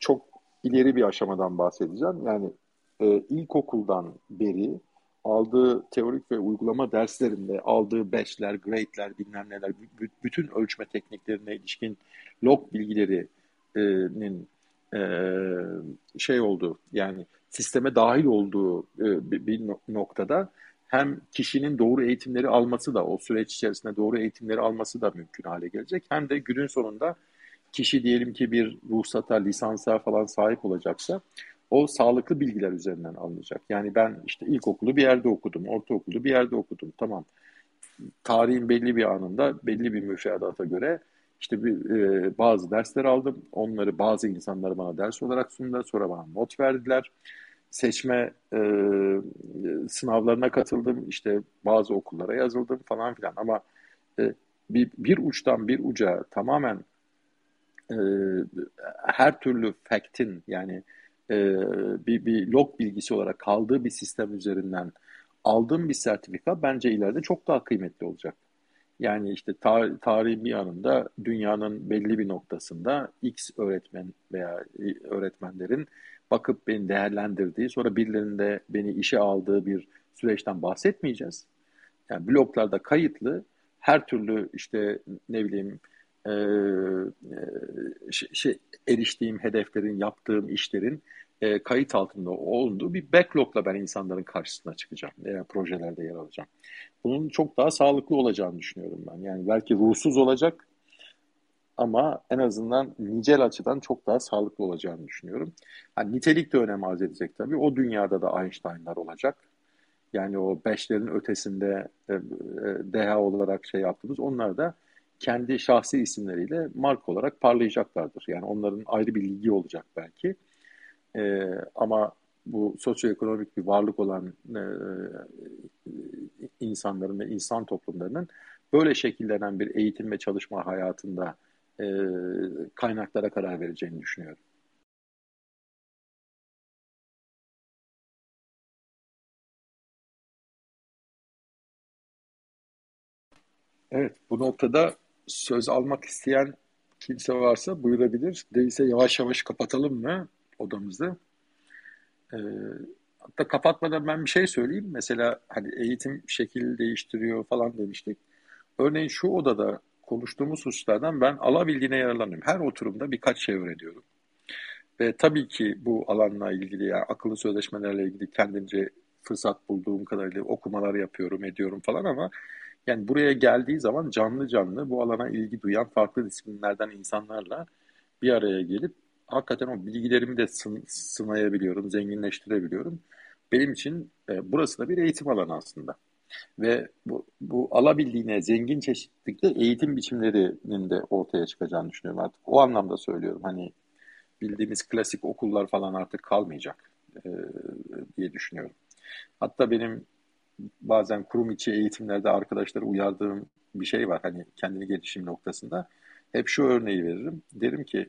A: çok ileri bir aşamadan bahsedeceğim. Yani e, ilkokuldan beri aldığı teorik ve uygulama derslerinde aldığı batchler, grade'ler, bilmem neler, bütün ölçme tekniklerine ilişkin log bilgilerinin e, şey olduğu yani sisteme dahil olduğu e, bir noktada hem kişinin doğru eğitimleri alması da o süreç içerisinde doğru eğitimleri alması da mümkün hale gelecek. Hem de günün sonunda kişi diyelim ki bir ruhsata, lisansa falan sahip olacaksa o sağlıklı bilgiler üzerinden alınacak. Yani ben işte ilkokulu bir yerde okudum, ortaokulu bir yerde okudum. Tamam. Tarihin belli bir anında belli bir müfredata göre işte bir, e, bazı dersler aldım. Onları bazı insanlar bana ders olarak sundular. Sonra bana not verdiler seçme e, sınavlarına katıldım. İşte bazı okullara yazıldım falan filan. Ama e, bir, bir uçtan bir uca tamamen e, her türlü fact'in yani e, bir, bir log bilgisi olarak kaldığı bir sistem üzerinden aldığım bir sertifika bence ileride çok daha kıymetli olacak. Yani işte tar tarihin bir yanında dünyanın belli bir noktasında X öğretmen veya öğretmenlerin bakıp beni değerlendirdiği, sonra birilerinde beni işe aldığı bir süreçten bahsetmeyeceğiz. Yani bloklarda kayıtlı her türlü işte ne bileyim e, şey, şey, eriştiğim hedeflerin, yaptığım işlerin e, kayıt altında olduğu bir backlogla ben insanların karşısına çıkacağım. veya projelerde yer alacağım. Bunun çok daha sağlıklı olacağını düşünüyorum ben. Yani belki ruhsuz olacak ama en azından nicel açıdan çok daha sağlıklı olacağını düşünüyorum. Yani nitelik de önem arz edecek tabii. O dünyada da Einstein'lar olacak. Yani o beşlerin ötesinde e, e, deha olarak şey yaptığımız onlar da kendi şahsi isimleriyle marka olarak parlayacaklardır. Yani onların ayrı bir ligi olacak belki. E, ama bu sosyoekonomik bir varlık olan e, insanların ve insan toplumlarının böyle şekillenen bir eğitim ve çalışma hayatında e, kaynaklara karar vereceğini düşünüyorum. Evet, bu noktada söz almak isteyen kimse varsa buyurabilir. Değilse yavaş yavaş kapatalım mı odamızı? Ee, hatta kapatmadan ben bir şey söyleyeyim. Mesela hani eğitim şekil değiştiriyor falan demiştik. Örneğin şu odada konuştuğumuz hususlardan ben alabildiğine yararlanıyorum. Her oturumda birkaç şey öğreniyorum. Ve tabii ki bu alanla ilgili yani akıllı sözleşmelerle ilgili kendince fırsat bulduğum kadarıyla okumalar yapıyorum, ediyorum falan ama yani buraya geldiği zaman canlı canlı bu alana ilgi duyan farklı disiplinlerden insanlarla bir araya gelip hakikaten o bilgilerimi de sın, sınayabiliyorum, zenginleştirebiliyorum. Benim için e, burası da bir eğitim alanı aslında. Ve bu, bu alabildiğine zengin çeşitlilikte eğitim biçimlerinin de ortaya çıkacağını düşünüyorum artık. O anlamda söylüyorum. Hani bildiğimiz klasik okullar falan artık kalmayacak e, diye düşünüyorum. Hatta benim bazen kurum içi eğitimlerde arkadaşları uyardığım bir şey var. Hani kendini gelişim noktasında. Hep şu örneği veririm. Derim ki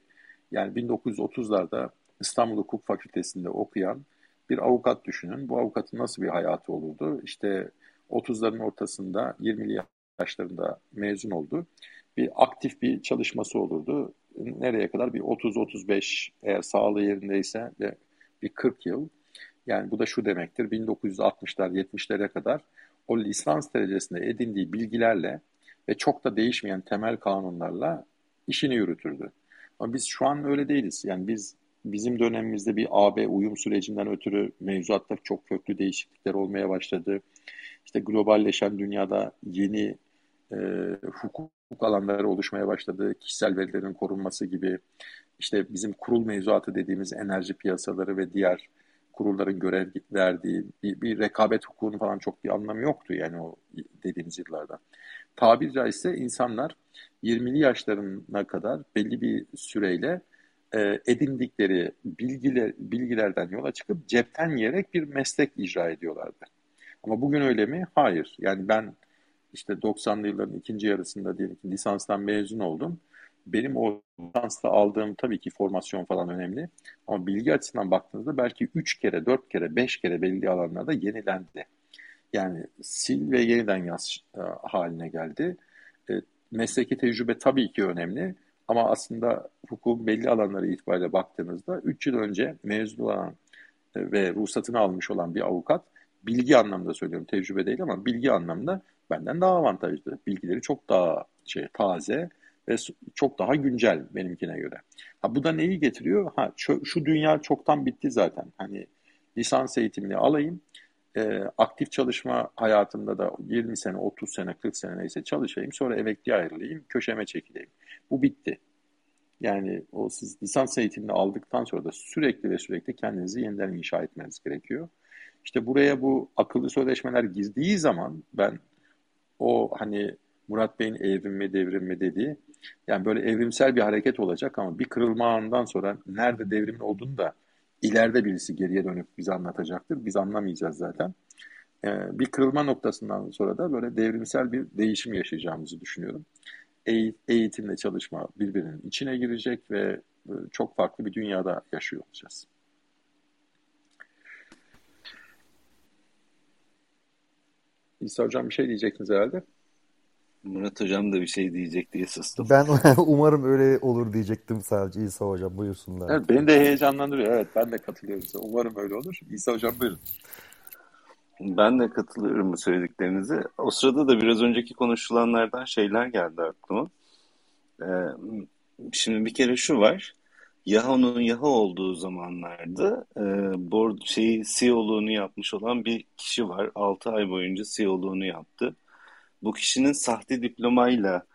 A: yani 1930'larda İstanbul Hukuk Fakültesi'nde okuyan bir avukat düşünün. Bu avukatın nasıl bir hayatı olurdu? İşte 30'ların ortasında 20'li yaşlarında mezun oldu. Bir aktif bir çalışması olurdu. Nereye kadar? Bir 30-35 eğer sağlığı yerindeyse ve bir 40 yıl. Yani bu da şu demektir. 1960'lar 70'lere kadar o lisans derecesinde edindiği bilgilerle ve çok da değişmeyen temel kanunlarla işini yürütürdü. Ama biz şu an öyle değiliz. Yani biz bizim dönemimizde bir AB uyum sürecinden ötürü mevzuatta çok köklü değişiklikler olmaya başladı. İşte globalleşen dünyada yeni e, hukuk alanları oluşmaya başladı. Kişisel verilerin korunması gibi işte bizim kurul mevzuatı dediğimiz enerji piyasaları ve diğer kurulların görev verdiği bir, bir rekabet hukukunun falan çok bir anlamı yoktu yani o dediğimiz yıllarda. Tabiri caizse insanlar 20'li yaşlarına kadar belli bir süreyle e, edindikleri bilgiler, bilgilerden yola çıkıp cepten yiyerek bir meslek icra ediyorlardı. Ama bugün öyle mi? Hayır. Yani ben işte 90'lı yılların ikinci yarısında diyelim ki lisanstan mezun oldum. Benim o lisansta aldığım tabii ki formasyon falan önemli. Ama bilgi açısından baktığınızda belki 3 kere, 4 kere, 5 kere belli alanlarda yenilendi. Yani sil ve yeniden yaz e, haline geldi. E, mesleki tecrübe tabii ki önemli. Ama aslında hukukun belli alanları itibariyle baktığınızda 3 yıl önce mezun olan e, ve ruhsatını almış olan bir avukat bilgi anlamında söylüyorum tecrübe değil ama bilgi anlamında benden daha avantajlı. Bilgileri çok daha şey taze ve çok daha güncel benimkine göre. Ha, bu da neyi getiriyor? Ha, şu, şu dünya çoktan bitti zaten. Hani lisans eğitimini alayım, e, aktif çalışma hayatımda da 20 sene, 30 sene, 40 sene neyse çalışayım. Sonra emekli ayrılayım, köşeme çekileyim. Bu bitti. Yani o siz lisans eğitimini aldıktan sonra da sürekli ve sürekli kendinizi yeniden inşa etmeniz gerekiyor. İşte buraya bu akıllı sözleşmeler girdiği zaman ben o hani Murat Bey'in evrim devrim dediği yani böyle evrimsel bir hareket olacak ama bir kırılma anından sonra nerede devrimin olduğunu da ileride birisi geriye dönüp bize anlatacaktır. Biz anlamayacağız zaten. Ee, bir kırılma noktasından sonra da böyle devrimsel bir değişim yaşayacağımızı düşünüyorum. eğitimle çalışma birbirinin içine girecek ve e, çok farklı bir dünyada yaşıyor olacağız. İsa Hocam bir şey diyecektiniz herhalde.
D: Murat Hocam da bir şey diyecek diye sustum.
F: Ben umarım öyle olur diyecektim sadece İsa Hocam buyursunlar.
A: Evet, beni de heyecanlandırıyor. Evet ben de katılıyorum size. Umarım öyle olur. İsa Hocam buyurun.
D: Ben de katılıyorum bu söylediklerinize. O sırada da biraz önceki konuşulanlardan şeyler geldi aklıma. Ee, şimdi bir kere şu var. Yahoo'nun Yahoo olduğu zamanlarda e, board şeyi CEO'luğunu yapmış olan bir kişi var. 6 ay boyunca CEO'luğunu yaptı. Bu kişinin sahte diplomayla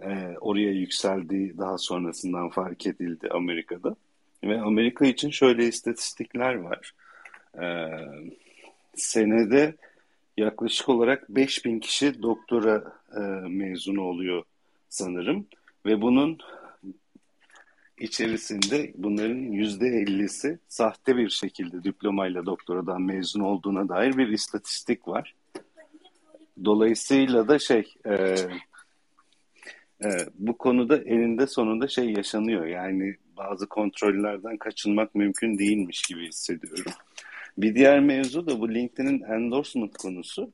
D: e, oraya yükseldiği daha sonrasından fark edildi Amerika'da. Ve Amerika için şöyle istatistikler var. E, senede yaklaşık olarak 5000 kişi doktora e, mezunu oluyor sanırım. Ve bunun içerisinde bunların yüzde ellisi sahte bir şekilde diplomayla doktoradan mezun olduğuna dair bir istatistik var. Dolayısıyla da şey e, e, bu konuda eninde sonunda şey yaşanıyor. Yani bazı kontrollerden kaçınmak mümkün değilmiş gibi hissediyorum. Bir diğer mevzu da bu LinkedIn'in endorsement konusu.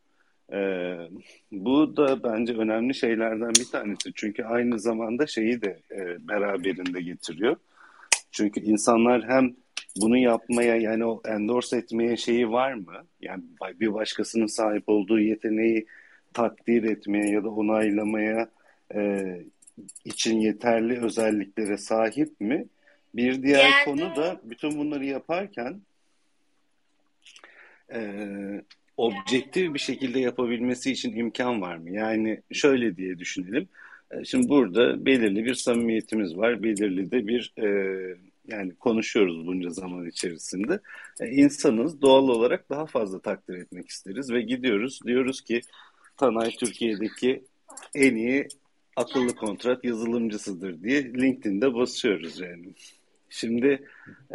D: Ee, bu da bence önemli şeylerden bir tanesi. Çünkü aynı zamanda şeyi de e, beraberinde getiriyor. Çünkü insanlar hem bunu yapmaya yani o endorse etmeye şeyi var mı? Yani bir başkasının sahip olduğu yeteneği takdir etmeye ya da onaylamaya e, için yeterli özelliklere sahip mi? Bir diğer Geldi. konu da bütün bunları yaparken e, objektif bir şekilde yapabilmesi için imkan var mı? Yani şöyle diye düşünelim. E, şimdi burada belirli bir samimiyetimiz var. Belirli de bir e, yani konuşuyoruz bunca zaman içerisinde. E, doğal olarak daha fazla takdir etmek isteriz ve gidiyoruz diyoruz ki Tanay Türkiye'deki en iyi akıllı kontrat yazılımcısıdır diye LinkedIn'de basıyoruz yani. Şimdi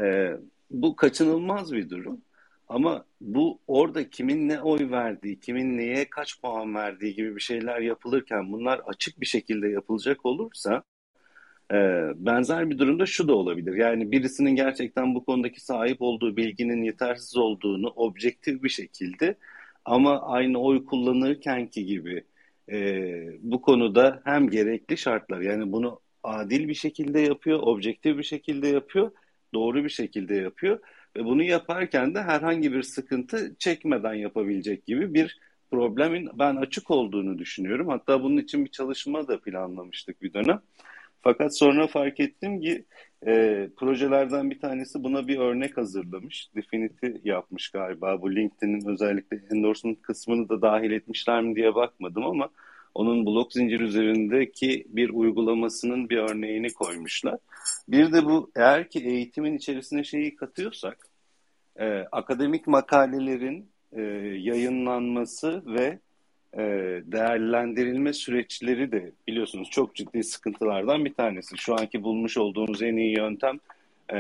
D: e, bu kaçınılmaz bir durum. Ama bu orada kimin ne oy verdiği, kimin neye kaç puan verdiği gibi bir şeyler yapılırken bunlar açık bir şekilde yapılacak olursa e, benzer bir durumda şu da olabilir. Yani birisinin gerçekten bu konudaki sahip olduğu bilginin yetersiz olduğunu objektif bir şekilde ama aynı oy kullanırkenki gibi e, bu konuda hem gerekli şartlar yani bunu adil bir şekilde yapıyor, objektif bir şekilde yapıyor, doğru bir şekilde yapıyor ve bunu yaparken de herhangi bir sıkıntı çekmeden yapabilecek gibi bir problemin ben açık olduğunu düşünüyorum. Hatta bunun için bir çalışma da planlamıştık bir dönem. Fakat sonra fark ettim ki e, projelerden bir tanesi buna bir örnek hazırlamış. Definity yapmış galiba. Bu LinkedIn'in özellikle endorsement kısmını da dahil etmişler mi diye bakmadım ama onun blok zincir üzerindeki bir uygulamasının bir örneğini koymuşlar. Bir de bu eğer ki eğitimin içerisine şeyi katıyorsak e, akademik makalelerin e, yayınlanması ve e, değerlendirilme süreçleri de biliyorsunuz çok ciddi sıkıntılardan bir tanesi. Şu anki bulmuş olduğumuz en iyi yöntem e,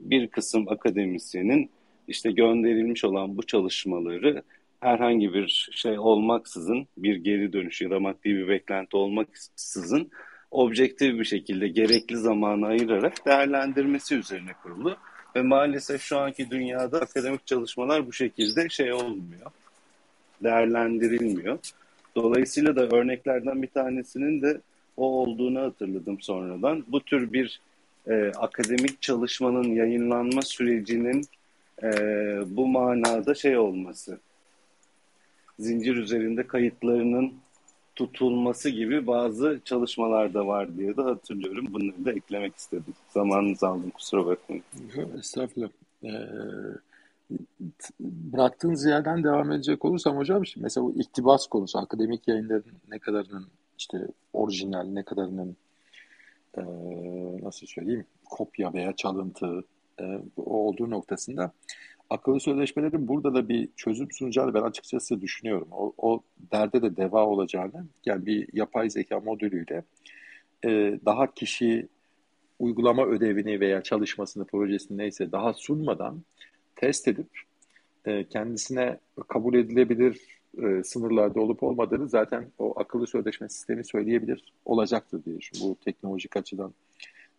D: bir kısım akademisyenin işte gönderilmiş olan bu çalışmaları herhangi bir şey olmaksızın bir geri dönüş ya da maddi bir beklenti olmaksızın objektif bir şekilde gerekli zamanı ayırarak değerlendirmesi üzerine kurulu. Ve maalesef şu anki dünyada akademik çalışmalar bu şekilde şey olmuyor değerlendirilmiyor. Dolayısıyla da örneklerden bir tanesinin de o olduğunu hatırladım sonradan. Bu tür bir e, akademik çalışmanın yayınlanma sürecinin e, bu manada şey olması, zincir üzerinde kayıtlarının tutulması gibi bazı çalışmalar da var diye de hatırlıyorum. Bunları da eklemek istedim. Zamanınızı aldım kusura bakmayın.
A: Estağfurullah. Ee, bıraktığınız yerden devam edecek olursam hocam şimdi mesela bu iktibas konusu akademik yayınların ne kadarının işte orijinal ne kadarının e, nasıl söyleyeyim kopya veya çalıntı e, olduğu noktasında akıllı sözleşmelerin burada da bir çözüm sunacağını ben açıkçası düşünüyorum. O, o derde de deva olacağını yani bir yapay zeka modülüyle e, daha kişi uygulama ödevini veya çalışmasını, projesini neyse daha sunmadan test edip e, kendisine kabul edilebilir e, sınırlarda olup olmadığını zaten o akıllı sözleşme sistemi söyleyebilir olacaktır diye düşünüyorum. Bu teknolojik açıdan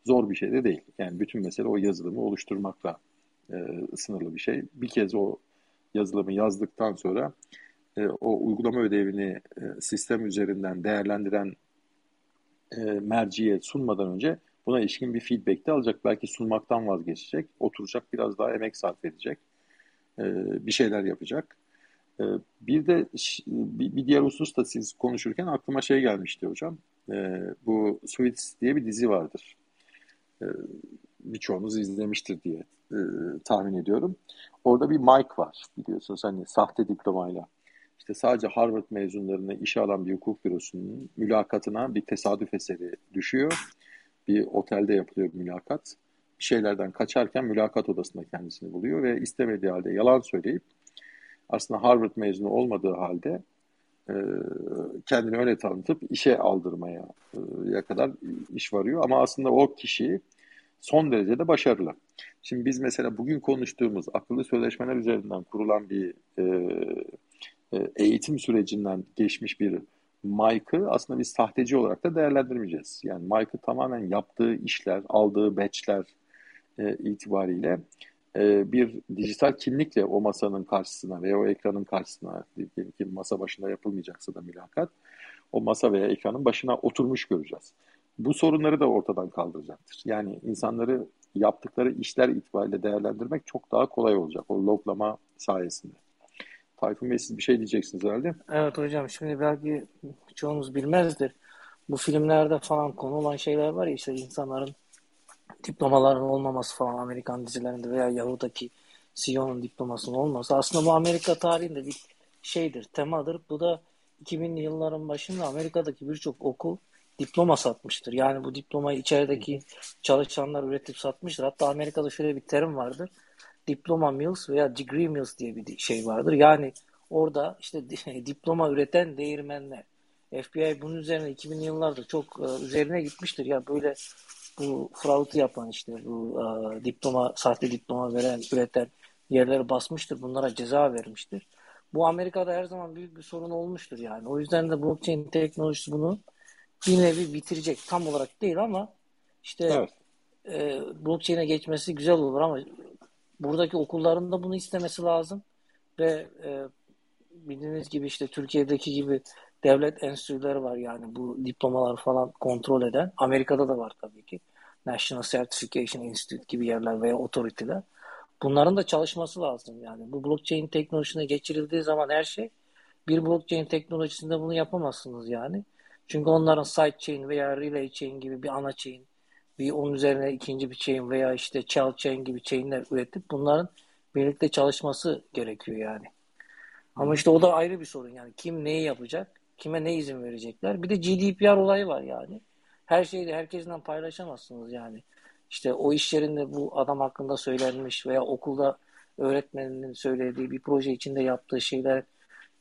A: zor bir şey de değil. Yani bütün mesele o yazılımı oluşturmakla e, sınırlı bir şey. Bir kez o yazılımı yazdıktan sonra e, o uygulama ödevini e, sistem üzerinden değerlendiren e, merciye sunmadan önce Buna ilişkin bir feedback de alacak. Belki sunmaktan vazgeçecek. Oturacak biraz daha emek sarf edecek. E, bir şeyler yapacak. E, bir de bir diğer husus da siz konuşurken aklıma şey gelmişti hocam. E, bu Suits diye bir dizi vardır. Birçoğunuz izlemiştir diye tahmin ediyorum. Orada bir Mike var biliyorsunuz hani sahte diplomayla. İşte sadece Harvard mezunlarını işe alan bir hukuk bürosunun mülakatına bir tesadüf eseri düşüyor bir otelde yapılıyor bir mülakat. Bir şeylerden kaçarken mülakat odasında kendisini buluyor ve istemediği halde yalan söyleyip aslında Harvard mezunu olmadığı halde e, kendini öyle tanıtıp işe aldırmaya e, kadar iş varıyor. Ama aslında o kişi son derecede başarılı. Şimdi biz mesela bugün konuştuğumuz akıllı sözleşmeler üzerinden kurulan bir e, e, eğitim sürecinden geçmiş bir Mike'ı aslında biz sahteci olarak da değerlendirmeyeceğiz. Yani Mike'ı tamamen yaptığı işler, aldığı batchler e, itibariyle e, bir dijital kimlikle o masanın karşısına veya o ekranın karşısına diyelim ki masa başında yapılmayacaksa da mülakat o masa veya ekranın başına oturmuş göreceğiz. Bu sorunları da ortadan kaldıracaktır. Yani insanları yaptıkları işler itibariyle değerlendirmek çok daha kolay olacak o loglama sayesinde. Tayfun Bey siz bir şey diyeceksiniz herhalde.
E: Evet hocam şimdi belki çoğunuz bilmezdir. Bu filmlerde falan konu olan şeyler var ya işte insanların diplomaların olmaması falan Amerikan dizilerinde veya Yahu'daki CEO'nun diplomasının olması aslında bu Amerika tarihinde bir şeydir, temadır. Bu da 2000'li yılların başında Amerika'daki birçok okul diploma satmıştır. Yani bu diplomayı içerideki çalışanlar üretip satmıştır. Hatta Amerika'da şöyle bir terim vardır diploma mills veya degree mills diye bir şey vardır. Yani orada işte diploma üreten değirmenler. FBI bunun üzerine 2000'li yıllarda çok e, üzerine gitmiştir. Ya böyle bu fraud'u yapan işte bu e, diploma, sahte diploma veren, üreten yerleri basmıştır. Bunlara ceza vermiştir. Bu Amerika'da her zaman büyük bir sorun olmuştur yani. O yüzden de blockchain teknolojisi bunu bir nevi bitirecek. Tam olarak değil ama işte evet. e, blockchain'e geçmesi güzel olur ama buradaki okulların da bunu istemesi lazım ve e, bildiğiniz gibi işte Türkiye'deki gibi devlet enstitüleri var yani bu diplomalar falan kontrol eden. Amerika'da da var tabii ki. National Certification Institute gibi yerler veya otoriteler. Bunların da çalışması lazım yani. Bu blockchain teknolojisine geçirildiği zaman her şey bir blockchain teknolojisinde bunu yapamazsınız yani. Çünkü onların sidechain veya relay chain gibi bir ana chain bir onun üzerine ikinci bir chain veya işte child chain gibi chainler üretip bunların birlikte çalışması gerekiyor yani. Ama işte o da ayrı bir sorun yani. Kim neyi yapacak? Kime ne izin verecekler? Bir de GDPR olayı var yani. Her şeyi de herkesinden paylaşamazsınız yani. İşte o iş yerinde bu adam hakkında söylenmiş veya okulda öğretmeninin söylediği bir proje içinde yaptığı şeyler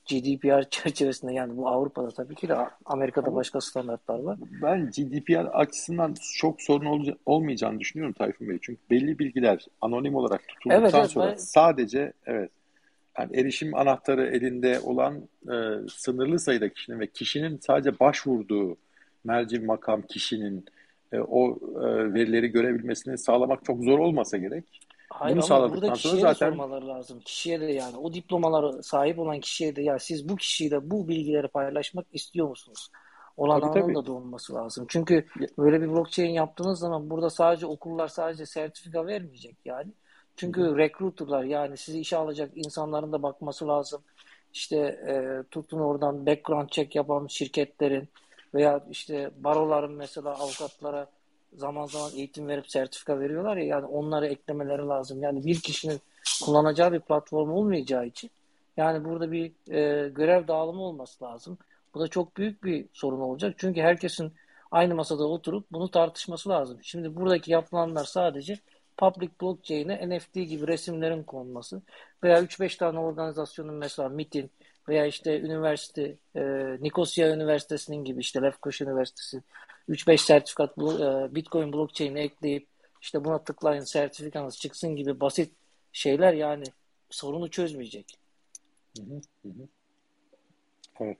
E: GDPR çerçevesinde yani bu Avrupa'da tabii ki de Amerika'da başka standartlar var.
A: Ben GDPR açısından çok sorun ol, olmayacağını düşünüyorum Tayfun Bey. Çünkü belli bilgiler anonim olarak tutulduktan evet, evet, sonra ben... sadece evet yani erişim anahtarı elinde olan e, sınırlı sayıda kişinin ve kişinin sadece başvurduğu merci makam kişinin e, o e, verileri görebilmesini sağlamak çok zor olmasa gerek.
E: Hayır Bunu ama burada kişiye sonra zaten... sormaları lazım. Kişiye de yani o diplomaları sahip olan kişiye de ya siz bu kişiyle bu bilgileri paylaşmak istiyor musunuz? Olanların da olması lazım. Çünkü böyle bir blockchain yaptığınız zaman burada sadece okullar sadece sertifika vermeyecek yani. Çünkü Hı. recruiterlar yani sizi işe alacak insanların da bakması lazım. İşte e, tutun oradan background check yapan şirketlerin veya işte baroların mesela avukatlara zaman zaman eğitim verip sertifika veriyorlar ya yani onları eklemeleri lazım. Yani bir kişinin kullanacağı bir platform olmayacağı için yani burada bir e, görev dağılımı olması lazım. Bu da çok büyük bir sorun olacak. Çünkü herkesin aynı masada oturup bunu tartışması lazım. Şimdi buradaki yapılanlar sadece public blockchain'e NFT gibi resimlerin konması veya 3-5 tane organizasyonun mesela MIT'in veya işte üniversite e, Nikosya Üniversitesi'nin gibi işte Lefkoş Üniversitesi 3-5 sertifikat e, Bitcoin blockchain'e ekleyip işte buna tıklayın sertifikanız çıksın gibi basit şeyler yani sorunu çözmeyecek.
A: Hı hı hı. Evet.